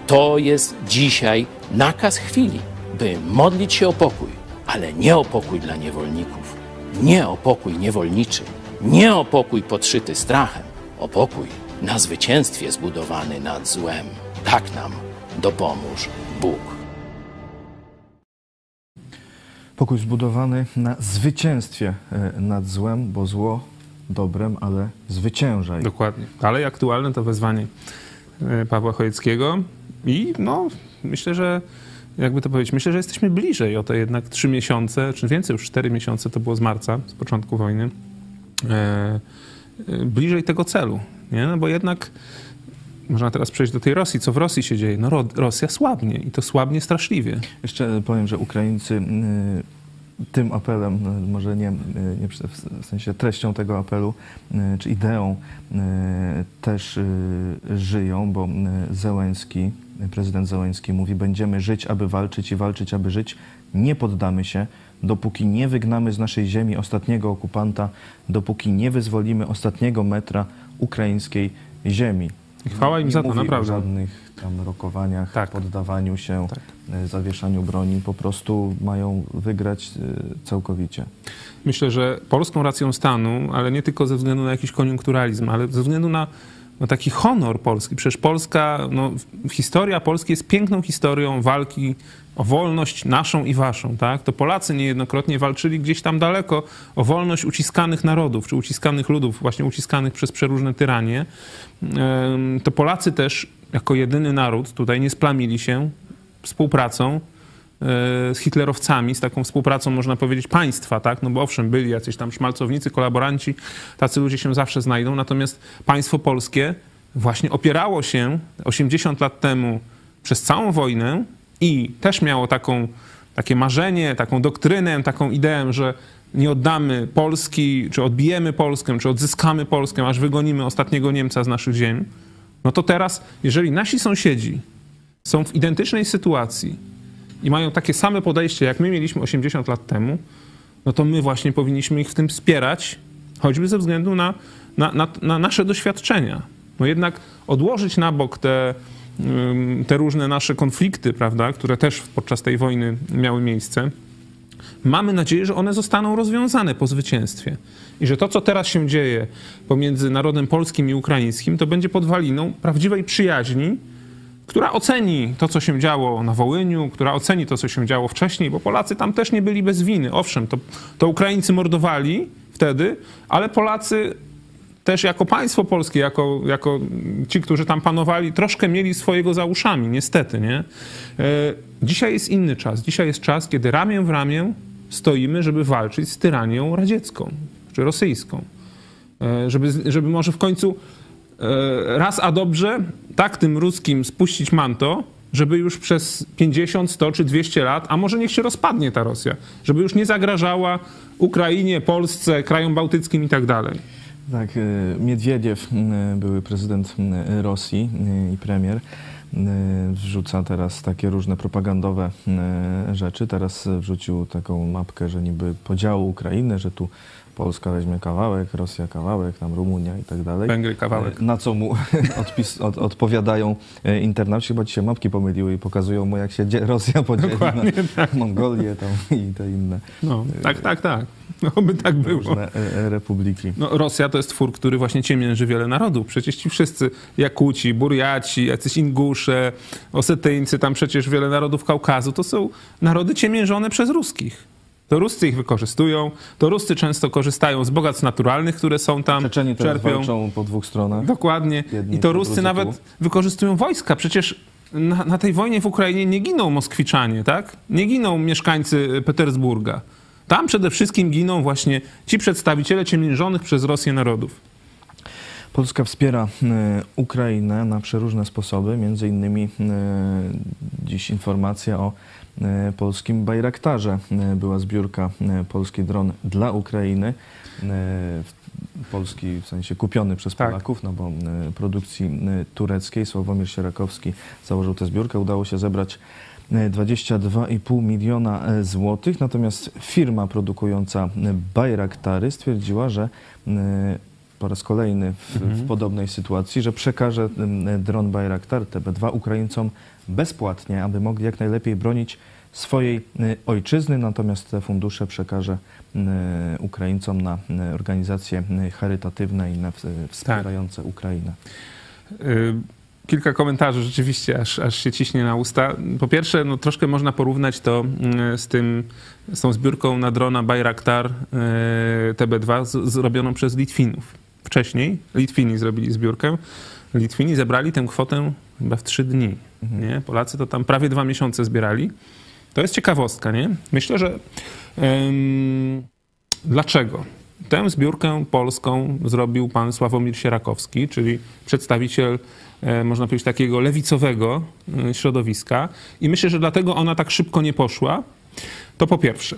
D: To jest dzisiaj nakaz chwili, by modlić się o pokój, ale nie o pokój dla niewolników, nie o pokój niewolniczy, nie o pokój podszyty strachem, o pokój na zwycięstwie zbudowany nad złem. Tak nam dopomóż Bóg.
A: Pokój zbudowany na zwycięstwie e, nad złem, bo zło dobrem, ale zwyciężaj.
C: Dokładnie. Dalej aktualne to wezwanie e, Pawła Chojeckiego i no, myślę, że jakby to powiedzieć, myślę, że jesteśmy bliżej o te jednak trzy miesiące, czy więcej, już cztery miesiące to było z marca, z początku wojny, e, bliżej tego celu, nie? No bo jednak można teraz przejść do tej Rosji. Co w Rosji się dzieje? No Ro Rosja słabnie i to słabnie straszliwie.
A: Jeszcze powiem, że Ukraińcy y, tym apelem, y, może nie, y, nie w sensie treścią tego apelu, y, czy ideą też żyją, bo Zełenski, prezydent Zełenski mówi, będziemy żyć, aby walczyć i walczyć, aby żyć. Nie poddamy się, dopóki nie wygnamy z naszej ziemi ostatniego okupanta, dopóki nie wyzwolimy ostatniego metra ukraińskiej ziemi.
C: I chwała im
A: Nie
C: za to, naprawdę.
A: o żadnych tam rokowaniach,
C: Tak.
A: poddawaniu się, e, zawieszaniu broni. Po prostu mają wygrać e, całkowicie.
C: Myślę, że polską racją stanu, ale nie tylko ze względu na jakiś koniunkturalizm, ale ze względu na, na taki honor Polski. Przecież Polska, no, historia Polski jest piękną historią walki o wolność naszą i waszą, tak? To Polacy niejednokrotnie walczyli gdzieś tam daleko o wolność uciskanych narodów, czy uciskanych ludów, właśnie uciskanych przez przeróżne tyranie. To Polacy też, jako jedyny naród, tutaj nie splamili się współpracą z hitlerowcami, z taką współpracą, można powiedzieć, państwa, tak? No bo owszem, byli jacyś tam szmalcownicy, kolaboranci, tacy ludzie się zawsze znajdą, natomiast państwo polskie właśnie opierało się 80 lat temu przez całą wojnę i też miało taką, takie marzenie, taką doktrynę, taką ideę, że nie oddamy Polski, czy odbijemy Polskę, czy odzyskamy Polskę, aż wygonimy ostatniego Niemca z naszych ziem. No to teraz, jeżeli nasi sąsiedzi są w identycznej sytuacji i mają takie same podejście, jak my mieliśmy 80 lat temu, no to my właśnie powinniśmy ich w tym wspierać, choćby ze względu na, na, na, na nasze doświadczenia. No jednak odłożyć na bok te, te różne nasze konflikty, prawda, które też podczas tej wojny miały miejsce. Mamy nadzieję, że one zostaną rozwiązane po zwycięstwie. I że to, co teraz się dzieje pomiędzy narodem polskim i ukraińskim, to będzie podwaliną prawdziwej przyjaźni, która oceni to, co się działo na Wołyniu, która oceni to, co się działo wcześniej, bo Polacy tam też nie byli bez winy. Owszem, to, to Ukraińcy mordowali wtedy, ale Polacy też jako państwo polskie, jako, jako ci, którzy tam panowali, troszkę mieli swojego za uszami, niestety, nie? E, Dzisiaj jest inny czas. Dzisiaj jest czas, kiedy ramię w ramię stoimy, żeby walczyć z tyranią radziecką czy rosyjską. E, Żeby, żeby może w końcu raz a dobrze tak tym ruskim spuścić manto, żeby już przez 50, 100 czy 200 lat, a może niech się rozpadnie ta Rosja, żeby już nie zagrażała Ukrainie, Polsce, krajom bałtyckim i tak dalej.
A: Tak, e, Miedwiediew, były prezydent Rosji e, i premier, wrzuca teraz takie różne propagandowe rzeczy. Teraz wrzucił taką mapkę, że niby podziału Ukrainy, że tu Polska weźmie kawałek, Rosja kawałek, tam Rumunia i tak dalej.
C: Węgry kawałek.
A: Na co mu odpis, od, odpowiadają e, internauci, chyba ci się mapki pomyliły i pokazują mu, jak się Rosja podzieli
C: Dokładnie
A: na Mongolię tam i te inne
C: No, tak, tak, tak. No, by tak było.
A: różne e, e, republiki.
C: No, Rosja to jest twór, który właśnie ciemięży wiele narodów. Przecież ci wszyscy, Jakuci, Burjaci, jacyś Ingusze, Osetyńcy, tam przecież wiele narodów Kaukazu, to są narody ciemiężone przez ruskich. To Ruscy ich wykorzystują, to Ruscy często korzystają z bogactw naturalnych, które są tam,
A: Czeczeni
C: czerpią.
A: po dwóch stronach.
C: Dokładnie.
A: Jedni
C: I to Ruscy nawet
A: tu.
C: wykorzystują wojska. Przecież na, na tej wojnie w Ukrainie nie giną Moskwiczanie, tak? Nie giną mieszkańcy Petersburga. Tam przede wszystkim giną właśnie ci przedstawiciele ciemiężonych przez Rosję narodów.
A: Polska wspiera e, Ukrainę na przeróżne sposoby, między innymi e, dziś informacja o e, polskim Bajraktarze. Była zbiórka polski dron dla Ukrainy. Polski w sensie kupiony przez
C: Tak.
A: Polaków, no bo produkcji tureckiej. Sławomir Sierakowski założył tę zbiórkę. Udało się zebrać e, 22,5 miliona złotych. Natomiast firma produkująca Bajraktary stwierdziła, że po raz kolejny w, w podobnej sytuacji, że przekaże em, dron Bayraktar TB2 Ukraińcom bezpłatnie, aby mogli jak najlepiej bronić swojej e, ojczyzny, natomiast te fundusze przekaże e, Ukraińcom na e, organizacje charytatywne i na wspierające Ukrainę.
C: Y, Kilka komentarzy rzeczywiście, aż, aż się ciśnie na usta. Po pierwsze, no, troszkę można porównać to y, z tym, z tą zbiórką na drona Bayraktar y, TB2 z, zrobioną przez Litwinów. Wcześniej Litwini zrobili zbiórkę. Litwini zebrali tę kwotę chyba w trzy dni. Nie? Polacy to tam prawie dwa miesiące zbierali. To jest ciekawostka, nie? Myślę, że em, dlaczego? Tę zbiórkę polską zrobił pan Sławomir Sierakowski, czyli przedstawiciel, e, można powiedzieć, takiego lewicowego e, środowiska. I myślę, że dlatego ona tak szybko nie poszła. To po pierwsze.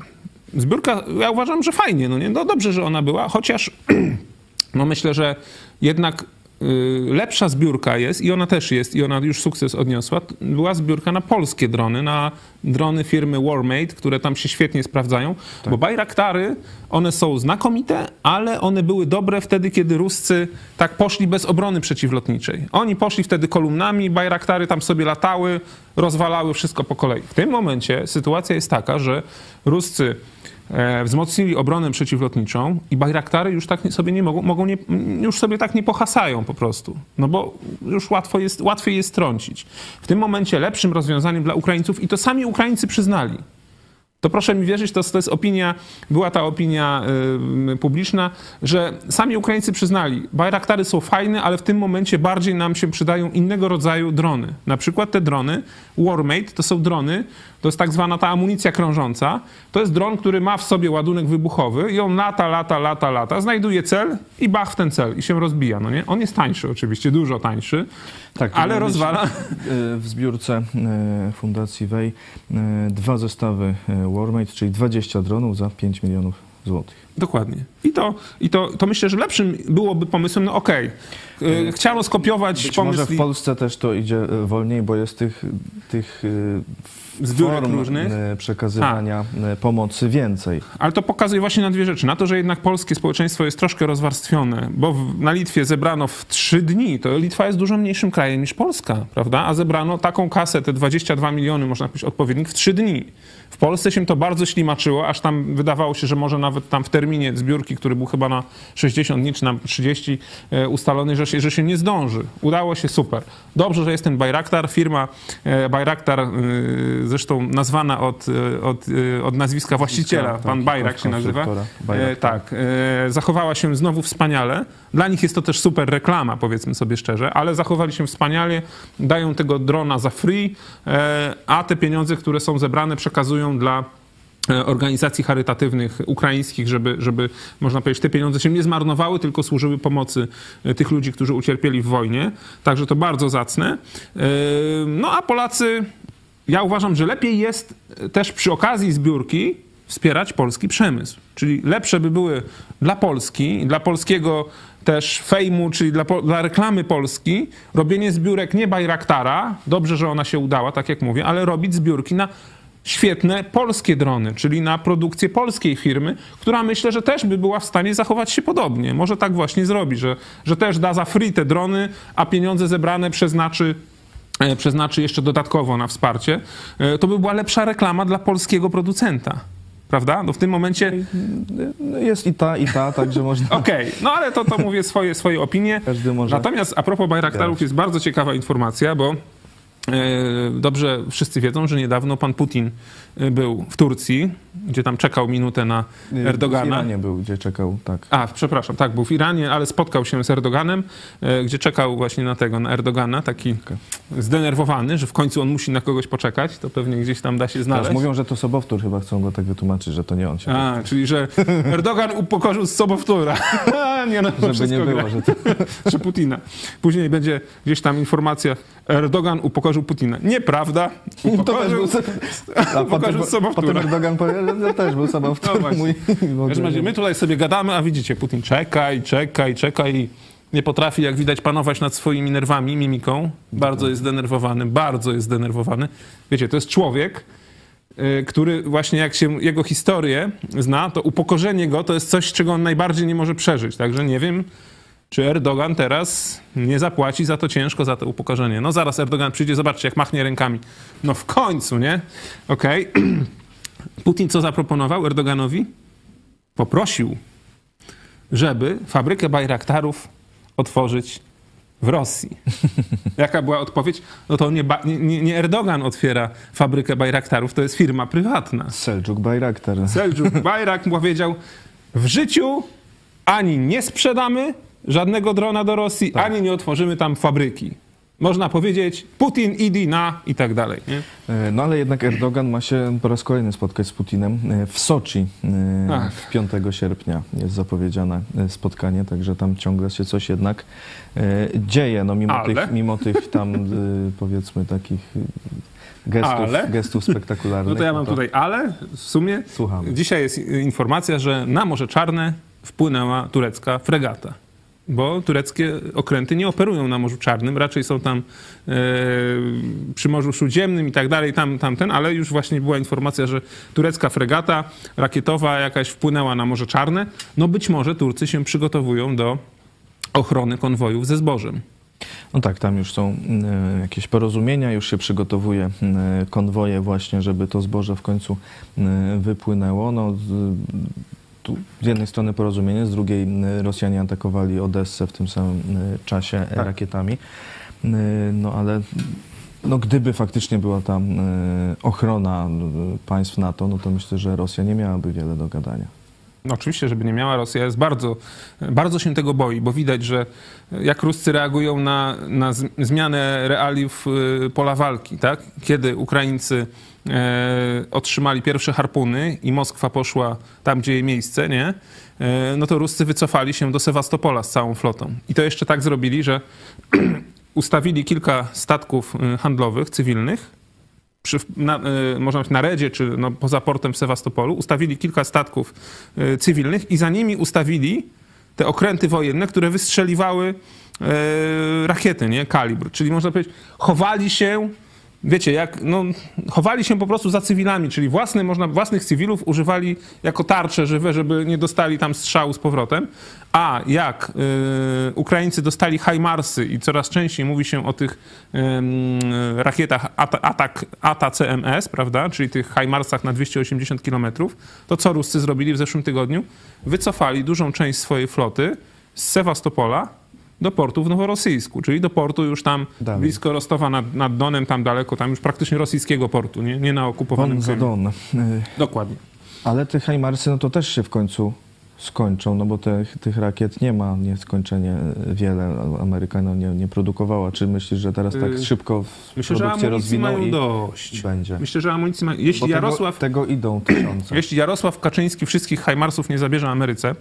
C: Zbiórka, ja uważam, że fajnie, no nie? No dobrze, że ona była, chociaż no myślę, że jednak y, lepsza zbiórka jest i ona też jest i ona już sukces odniosła. Była zbiórka na polskie drony, na drony firmy Warmate, które tam się świetnie sprawdzają, bo Bayraktary, one są znakomite, ale one były dobre wtedy, kiedy Ruscy tak poszli bez obrony przeciwlotniczej. Oni poszli wtedy kolumnami, Bayraktary tam sobie latały, rozwalały wszystko po kolei. W tym momencie sytuacja jest taka, że Ruscy wzmocnili obronę przeciwlotniczą i Bajraktary już tak sobie nie mogą, mogą nie, już sobie tak nie pohasają po prostu. No bo już łatwo jest, łatwiej jest trącić. W tym momencie lepszym rozwiązaniem dla Ukraińców i to sami Ukraińcy przyznali. To proszę mi wierzyć, to, to jest opinia, była ta opinia y, publiczna, że sami Ukraińcy przyznali, Bajraktary są fajne, ale w tym momencie bardziej nam się przydają innego rodzaju drony. Na przykład te drony Warmate to są drony, to jest tak zwana ta amunicja krążąca. To jest dron, który ma w sobie ładunek wybuchowy i on lata, lata, lata, lata, znajduje cel i bach w ten cel i się rozbija, no nie? On jest tańszy oczywiście, dużo tańszy,
A: Tak,
C: ale rozwala...
A: W zbiórce e, Fundacji Wej e, dwa zestawy e, Warmate, czyli 20 dronów za 5 milionów złotych.
C: Dokładnie. I to, i to, to myślę, że lepszym byłoby pomysłem, no okej, y, chciano skopiować
A: Być
C: pomysł
A: może w Polsce też to idzie wolniej, bo jest tych, tych
C: Zbiórek
A: form
C: różnych.
A: e, przekazywania e, pomocy więcej.
C: Ale to pokazuje właśnie na dwie rzeczy. Na to, że jednak polskie społeczeństwo jest troszkę rozwarstwione, bo na Litwie zebrano w trzy dni, to Litwa jest dużo mniejszym krajem niż Polska, prawda? A zebrano taką kasę, te 22 miliony, można powiedzieć, odpowiednik w trzy dni. W Polsce się to bardzo ślimaczyło, aż tam wydawało się, że może nawet tam w terminie zbiórki, który był chyba na 60 dni czy na 30 e, ustalony, że się, że się nie zdąży. Udało się super. Dobrze, że jest ten Bayraktar. Firma Bayraktar, zresztą nazwana od, e, od, e, od nazwiska właściciela,
A: tak,
C: pan Bayrak się nazywa. E, tak, e, zachowała się znowu wspaniale. Dla nich jest to też super reklama, powiedzmy sobie szczerze, ale zachowali się wspaniale, dają tego drona za free, a te pieniądze, które są zebrane, przekazują dla organizacji charytatywnych ukraińskich, żeby, żeby, można powiedzieć, te pieniądze się nie zmarnowały, tylko służyły pomocy tych ludzi, którzy ucierpieli w wojnie. Także to bardzo zacne. No a Polacy, ja uważam, że lepiej jest też przy okazji zbiórki wspierać polski przemysł. Czyli lepsze by były dla Polski, dla polskiego też fejmu, czyli dla, dla reklamy Polski, robienie zbiórek nie Bajraktara, dobrze, że ona się udała, tak jak mówię, ale robić zbiórki na świetne polskie drony, czyli na produkcję polskiej firmy, która myślę, że też by była w stanie zachować się podobnie. Może tak właśnie zrobi, że, że też da za free te drony, a pieniądze zebrane przeznaczy przeznaczy jeszcze dodatkowo na wsparcie, e, to by była lepsza reklama dla polskiego producenta. Prawda? No w tym momencie.
A: No Jest i ta, i ta, także można...
C: Okej, no ale to, to mówię swoje, swoje opinie.
A: Każdy może-
C: Natomiast a propos Bajraktarów jest bardzo ciekawa informacja, bo e, dobrze wszyscy wiedzą, że niedawno pan Putin e, był w Turcji, gdzie tam czekał minutę na
A: W
C: Erdogana.
A: Iranie był, gdzie czekał, tak.
C: A, przepraszam, tak, był w Iranie, ale spotkał się z Erdoganem, e, gdzie czekał właśnie na tego, na Erdogana, taki zdenerwowany, że w końcu on musi na kogoś poczekać, to pewnie gdzieś tam da się znaleźć.
A: Teraz mówią, że to Sobowtór chyba chcą go tak wytłumaczyć, że to nie on się...
C: A, czyli że Erdogan upokorzył z Sobowtóra. nie no,
A: żeby nie
C: gra.
A: było, że to...
C: Że Putina. Później będzie gdzieś tam informacja, Erdogan upokorzył Putina. Nieprawda.
A: To też
C: Upokorzył,
A: był... A
C: upokorzył Sobowtóra.
A: potem Erdogan powie, że to też był Sobowtór
C: No
A: mój.
C: My tutaj sobie gadamy, a widzicie, Putin czeka i czeka i czeka i nie potrafi, jak widać, panować nad swoimi nerwami, mimiką. Bardzo jest zdenerwowany, bardzo jest zdenerwowany. Wiecie, to jest człowiek, y, który właśnie jak się jego historię zna, to upokorzenie go to jest coś, czego on najbardziej nie może przeżyć. Także nie wiem, czy Erdogan teraz nie zapłaci za to ciężko, za to upokorzenie. No zaraz Erdogan przyjdzie, zobaczcie, jak machnie rękami. No w końcu, nie? Okej. Putin co zaproponował Erdoganowi? Poprosił, żeby fabrykę Bajraktarów otworzyć w Rosji. Jaka była odpowiedź? No to nie, nie, nie Erdogan otwiera fabrykę Bajraktarów, to jest firma prywatna.
A: Seljuk Bayraktar.
C: Seljuk Bajrak powiedział, w życiu ani nie sprzedamy żadnego drona do Rosji, ani nie otworzymy tam fabryki. Można powiedzieć, Putin, idi na i tak dalej. Nie?
A: E, No ale jednak Erdogan ma się po raz kolejny spotkać z Putinem e, w Soczi. e,
C: Tak.
A: 5 sierpnia jest zapowiedziane spotkanie, także tam ciągle się coś jednak dzieje. No mimo,
C: Ale?
A: tych, mimo tych tam powiedzmy takich gestów,
C: Ale?
A: gestów spektakularnych.
C: No to ja mam
A: to-
C: tutaj ale, w sumie
A: Słuchamy.
C: dzisiaj jest informacja, że na Morze Czarne wpłynęła turecka fregata. Bo tureckie okręty nie operują na Morzu Czarnym, raczej są tam e, przy Morzu Śródziemnym i tak dalej, tam, tamten, ale już właśnie była informacja, że turecka fregata rakietowa jakaś wpłynęła na Morze Czarne. No być może Turcy się przygotowują do ochrony konwojów ze zbożem.
A: No tak, tam już są e, jakieś porozumienia, już się przygotowuje e, konwoje właśnie, żeby to zboże w końcu e, wypłynęło. No, tu z jednej strony porozumienie, z drugiej e, Rosjanie atakowali Odessę w tym samym e, czasie e,
C: Tak.
A: rakietami. E, No ale no, gdyby faktycznie była tam ochrona państw NATO, no to myślę, że Rosja nie miałaby wiele do gadania.
C: No oczywiście, żeby nie miała Rosja, jest bardzo, bardzo się tego boi, bo widać, że jak Ruscy reagują na, na zmianę realiów y, pola walki, tak? Kiedy Ukraińcy otrzymali pierwsze harpuny i Moskwa poszła tam, gdzie jej miejsce, nie? E, no to Ruscy wycofali się do Sewastopola z całą flotą. I to jeszcze tak zrobili, że ustawili kilka statków y, handlowych, cywilnych, przy, na, można powiedzieć na Redzie, czy no, poza portem w Sewastopolu, ustawili kilka statków cywilnych i za nimi ustawili te okręty wojenne, które wystrzeliwały rakiety, nie? Kalibr. Czyli można powiedzieć, chowali się, wiecie, jak, no, chowali się po prostu za cywilami, czyli własne, można, własnych cywilów używali jako tarcze żywe, żeby nie dostali tam strzału z powrotem. A jak y, Ukraińcy dostali HIMARSy i coraz częściej mówi się o tych ym, rakietach ATA, atak, ATA CMS, prawda, czyli tych HIMARSach na 280 km, to co Ruscy zrobili w zeszłym tygodniu? Wycofali dużą część swojej floty z Sewastopola do portu w Noworosyjsku, czyli do portu już tam
A: Dalej.
C: blisko Rostowa nad, nad Donem, tam daleko, tam już praktycznie rosyjskiego portu, nie, nie na okupowanym
A: Von za. Don. E,
C: Dokładnie.
A: Ale te Heimarsy, no to też się w końcu skończą, no bo te, tych rakiet nie ma nieskończenie wiele. Amerykano nie, nie produkowała. Czy myślisz, że teraz tak
C: Yy,
A: szybko w
C: Myślę, że
A: produkcję rozwiną i
C: dość.
A: będzie?
C: Myślę, że amunicji.
A: Bo
C: Jeśli
A: tego,
C: Jarosław...
A: tego idą tysiące.
C: Jeśli Jarosław Kaczyński wszystkich Hajmarsów nie zabierze Ameryce,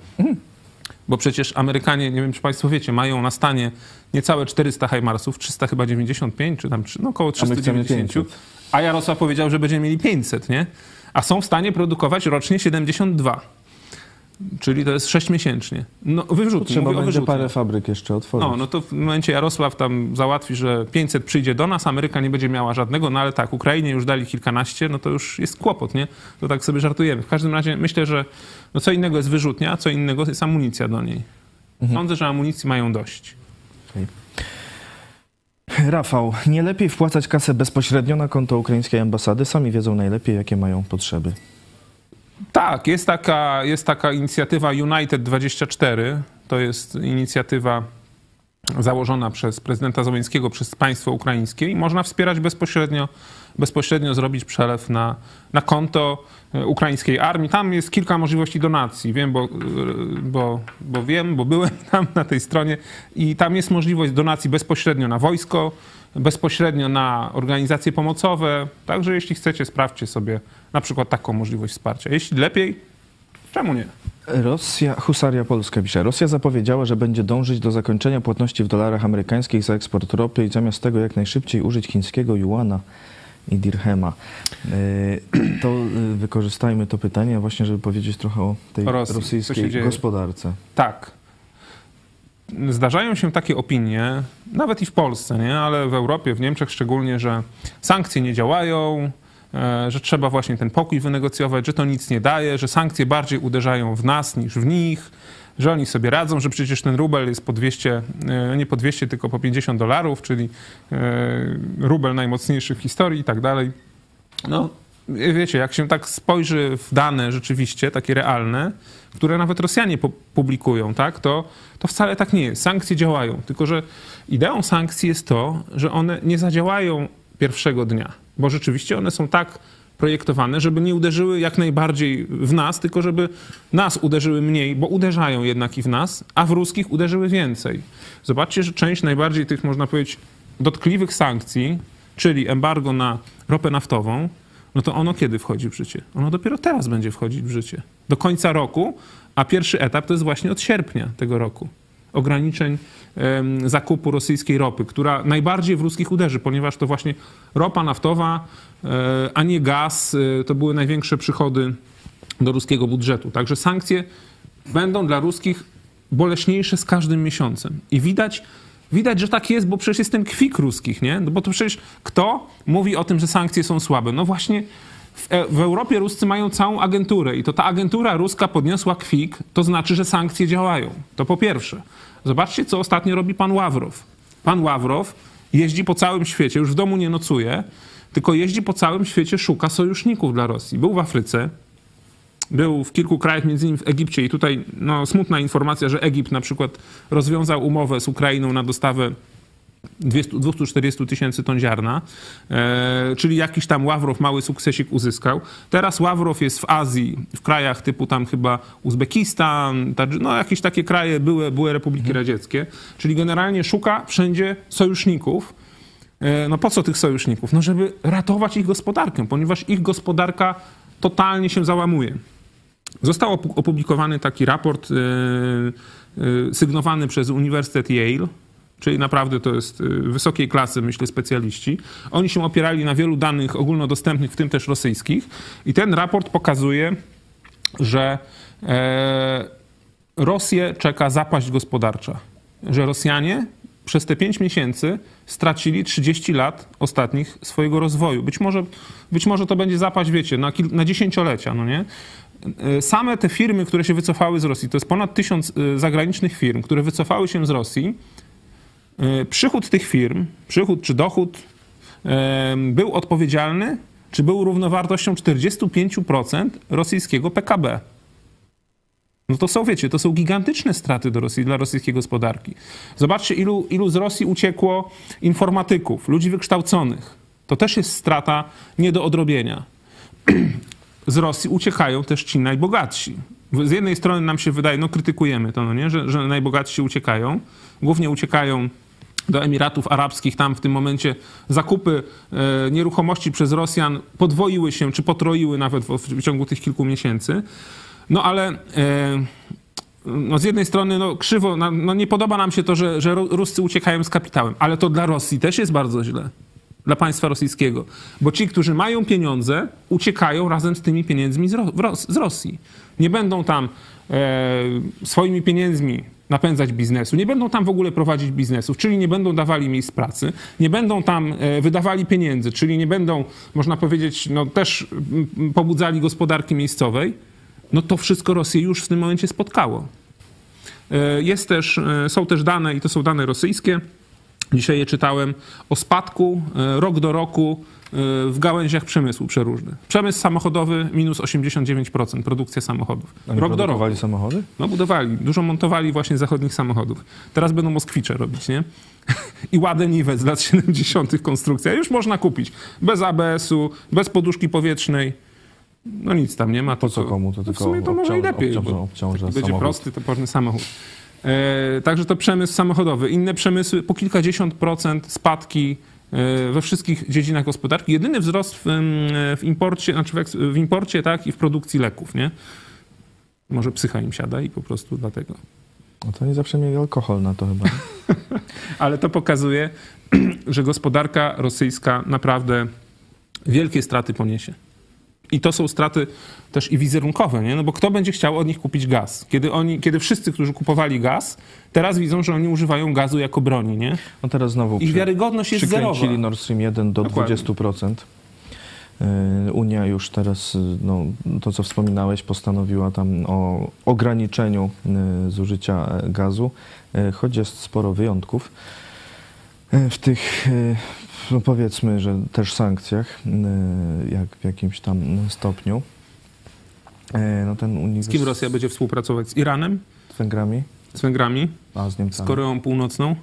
C: bo przecież Amerykanie, nie wiem czy Państwo wiecie, mają na stanie niecałe 400 Hajmarsów, 300 chyba 95, czy tam no około
A: A my chcemy
C: 390,
A: 500.
C: a Jarosław powiedział, że będziemy mieli 500, nie? a są w stanie produkować rocznie 72. Czyli to jest 6 miesięcznie. No, wyrzutnie,
A: Trzeba będzie
C: wyrzutnie.
A: parę fabryk jeszcze otworzyć.
C: No, no to w momencie Jarosław tam załatwi, że 500 przyjdzie do nas, Ameryka nie będzie miała żadnego, no ale tak, Ukrainie już dali kilkanaście, no to już jest kłopot, nie? To tak sobie żartujemy. W każdym razie myślę, że no co innego jest wyrzutnia, co innego jest amunicja do niej. Sądzę, że amunicji mają dość.
A: Rafał, nie lepiej wpłacać kasę bezpośrednio na konto ukraińskiej ambasady? Sami wiedzą najlepiej, jakie mają potrzeby.
C: Tak, jest taka, jest taka inicjatywa United 24. To jest inicjatywa założona przez prezydenta Załęckiego, przez państwo ukraińskie i można wspierać bezpośrednio, bezpośrednio zrobić przelew na, na konto e, ukraińskiej armii. Tam jest kilka możliwości donacji. Wiem, bo, e, bo, bo wiem, bo byłem tam na tej stronie i tam jest możliwość donacji bezpośrednio na wojsko, bezpośrednio na organizacje pomocowe. Także jeśli chcecie, sprawdźcie sobie na przykład taką możliwość wsparcia. Jeśli lepiej, czemu nie?
A: Rosja, Husaria Polska pisze, Rosja zapowiedziała, że będzie dążyć do zakończenia płatności w dolarach amerykańskich za eksport ropy i zamiast tego jak najszybciej użyć chińskiego juana i dirhema. Yy, To yy, wykorzystajmy to pytanie właśnie, żeby powiedzieć trochę o tej
C: Rosji.
A: Rosyjskiej gospodarce.
C: Tak. Zdarzają się takie opinie, nawet i w Polsce, nie? ale w Europie, w Niemczech szczególnie, że sankcje nie działają, e, że trzeba właśnie ten pokój wynegocjować, że to nic nie daje, że sankcje bardziej uderzają w nas niż w nich, że oni sobie radzą, że przecież ten rubel jest po 200, e, nie po 200, tylko po 50 dolarów, czyli e, rubel najmocniejszy w historii i tak dalej. No, wiecie, jak się tak spojrzy w dane rzeczywiście, takie realne, które nawet Rosjanie pu- publikują, tak, to, to wcale tak nie jest. Sankcje działają, tylko że ideą sankcji jest to, że one nie zadziałają pierwszego dnia, bo rzeczywiście one są tak projektowane, żeby nie uderzyły jak najbardziej w nas, tylko żeby nas uderzyły mniej, bo uderzają jednak i w nas, a w ruskich uderzyły więcej. Zobaczcie, że część najbardziej tych, można powiedzieć, dotkliwych sankcji, czyli embargo na ropę naftową, no to ono kiedy wchodzi w życie? Ono dopiero teraz będzie wchodzić w życie. Do końca roku, a pierwszy etap to jest właśnie od sierpnia tego roku. Ograniczeń zakupu rosyjskiej ropy, która najbardziej w ruskich uderzy, ponieważ to właśnie ropa naftowa, e, a nie gaz, e, to były największe przychody do ruskiego budżetu. Także sankcje będą dla ruskich boleśniejsze z każdym miesiącem. I widać, widać, że tak jest, bo przecież jest ten kwik ruskich, nie? No bo to przecież kto mówi o tym, że sankcje są słabe? No właśnie w, E- w Europie Ruscy mają całą agenturę i to ta agentura ruska podniosła kwik, to znaczy, że sankcje działają. To po pierwsze. Zobaczcie, co ostatnio robi pan Ławrow. Pan Ławrow jeździ po całym świecie, już w domu nie nocuje, tylko jeździ po całym świecie, szuka sojuszników dla Rosji. Był w Afryce, był w kilku krajach, między innymi w Egipcie i tutaj no, smutna informacja, że Egipt na przykład rozwiązał umowę z Ukrainą na dostawę 200 240 tysięcy ton ziarna, e, czyli jakiś tam Ławrow mały sukcesik uzyskał. Teraz Ławrow jest w Azji, w krajach typu tam chyba Uzbekistan, no jakieś takie kraje, były, były republiki radzieckie, czyli generalnie szuka wszędzie sojuszników. E, No po co tych sojuszników? No żeby ratować ich gospodarkę, ponieważ ich gospodarka totalnie się załamuje. Został opu- opublikowany taki raport e, e, sygnowany przez Uniwersytet Yale, czyli naprawdę to jest e, wysokiej klasy, myślę, specjaliści. Oni się opierali na wielu danych ogólnodostępnych, w tym też rosyjskich. I ten raport pokazuje, że Rosję czeka zapaść gospodarcza. Że Rosjanie przez te 5 miesięcy stracili 30 lat ostatnich swojego rozwoju. Być może, być może to będzie zapaść, wiecie, na, kil, na dziesięciolecia, no nie? E, Same te firmy, które się wycofały z Rosji, to jest ponad tysiąc e, zagranicznych firm, które wycofały się z Rosji. E, Przychód tych firm, przychód czy dochód był odpowiedzialny, czy był równowartością 45% rosyjskiego PKB. No to są, wiecie, to są gigantyczne straty do Rosji, dla rosyjskiej gospodarki. Zobaczcie, ilu, ilu z Rosji uciekło informatyków, ludzi wykształconych. To też jest strata nie do odrobienia. Z Rosji uciekają też ci najbogatsi. Z jednej strony nam się wydaje, no krytykujemy to, no nie, że, że najbogatsi uciekają. Głównie uciekają do Emiratów Arabskich. Tam w tym momencie zakupy e, nieruchomości przez Rosjan podwoiły się, czy potroiły nawet w, ciągu tych kilku miesięcy. No ale e, no z jednej strony no, krzywo, no, nie podoba nam się to, że, że Ru- Ruscy uciekają z kapitałem, ale to dla Rosji też jest bardzo źle. Dla państwa rosyjskiego. Bo ci, którzy mają pieniądze, uciekają razem z tymi pieniędzmi z, Rosji. Nie będą tam e, swoimi pieniędzmi napędzać biznesu, nie będą tam w ogóle prowadzić biznesów, czyli nie będą dawali miejsc pracy, nie będą tam e, wydawali pieniędzy, czyli nie będą, można powiedzieć, no też mm, pobudzali gospodarki miejscowej, no to wszystko Rosję już w tym momencie spotkało. E, Jest też, są też dane, i to są dane rosyjskie, dzisiaj je czytałem, o spadku e, rok do roku e, w gałęziach przemysłu przeróżnych. Przemysł samochodowy minus 89%, produkcja samochodów.
A: Oni
C: Rok do roku.
A: produkowali samochody?
C: No budowali, dużo montowali właśnie zachodnich samochodów. Teraz będą moskwicze robić, nie? I ładę niwec z lat 70. konstrukcja. Już można kupić. Bez ABS-u, bez poduszki powietrznej. No nic tam nie ma.
A: Po co komu? To
C: no
A: tylko
C: w sumie to może i lepiej.
A: obciąża- obciąża
C: będzie
A: samochód.
C: prosty, toporny samochód. E, także to przemysł samochodowy. Inne przemysły po kilkadziesiąt procent spadki e, we wszystkich dziedzinach gospodarki. Jedyny wzrost w, em, w imporcie, znaczy w, w imporcie, tak, i w produkcji leków, nie? Może psycha im siada i po prostu dlatego.
A: No to oni zawsze mieli alkohol na to chyba.
C: Ale to pokazuje, że gospodarka rosyjska naprawdę wielkie straty poniesie. I to są straty też i wizerunkowe, nie? No bo kto będzie chciał od nich kupić gaz? Kiedy, oni, kiedy wszyscy, którzy kupowali gaz, teraz widzą, że oni używają gazu jako broni, nie?
A: No teraz znowu
C: Ich wiarygodność jest
A: przykręcili
C: zerowa.
A: Nord Stream 1 do
C: Dokładnie.
A: 20%. Yy, Unia już teraz, yy, no, to co wspominałeś, postanowiła tam o ograniczeniu yy, zużycia e, gazu, choć jest sporo wyjątków. W tych, no powiedzmy, że też sankcjach, jak w jakimś tam stopniu. Yy, No ten
C: Z
A: uniwersytet
C: kim Rosja będzie współpracować? Z Iranem?
A: z Węgrami,
C: Z Węgrami?
A: a z
C: Z
A: Niemcami.
C: Koreą Północną?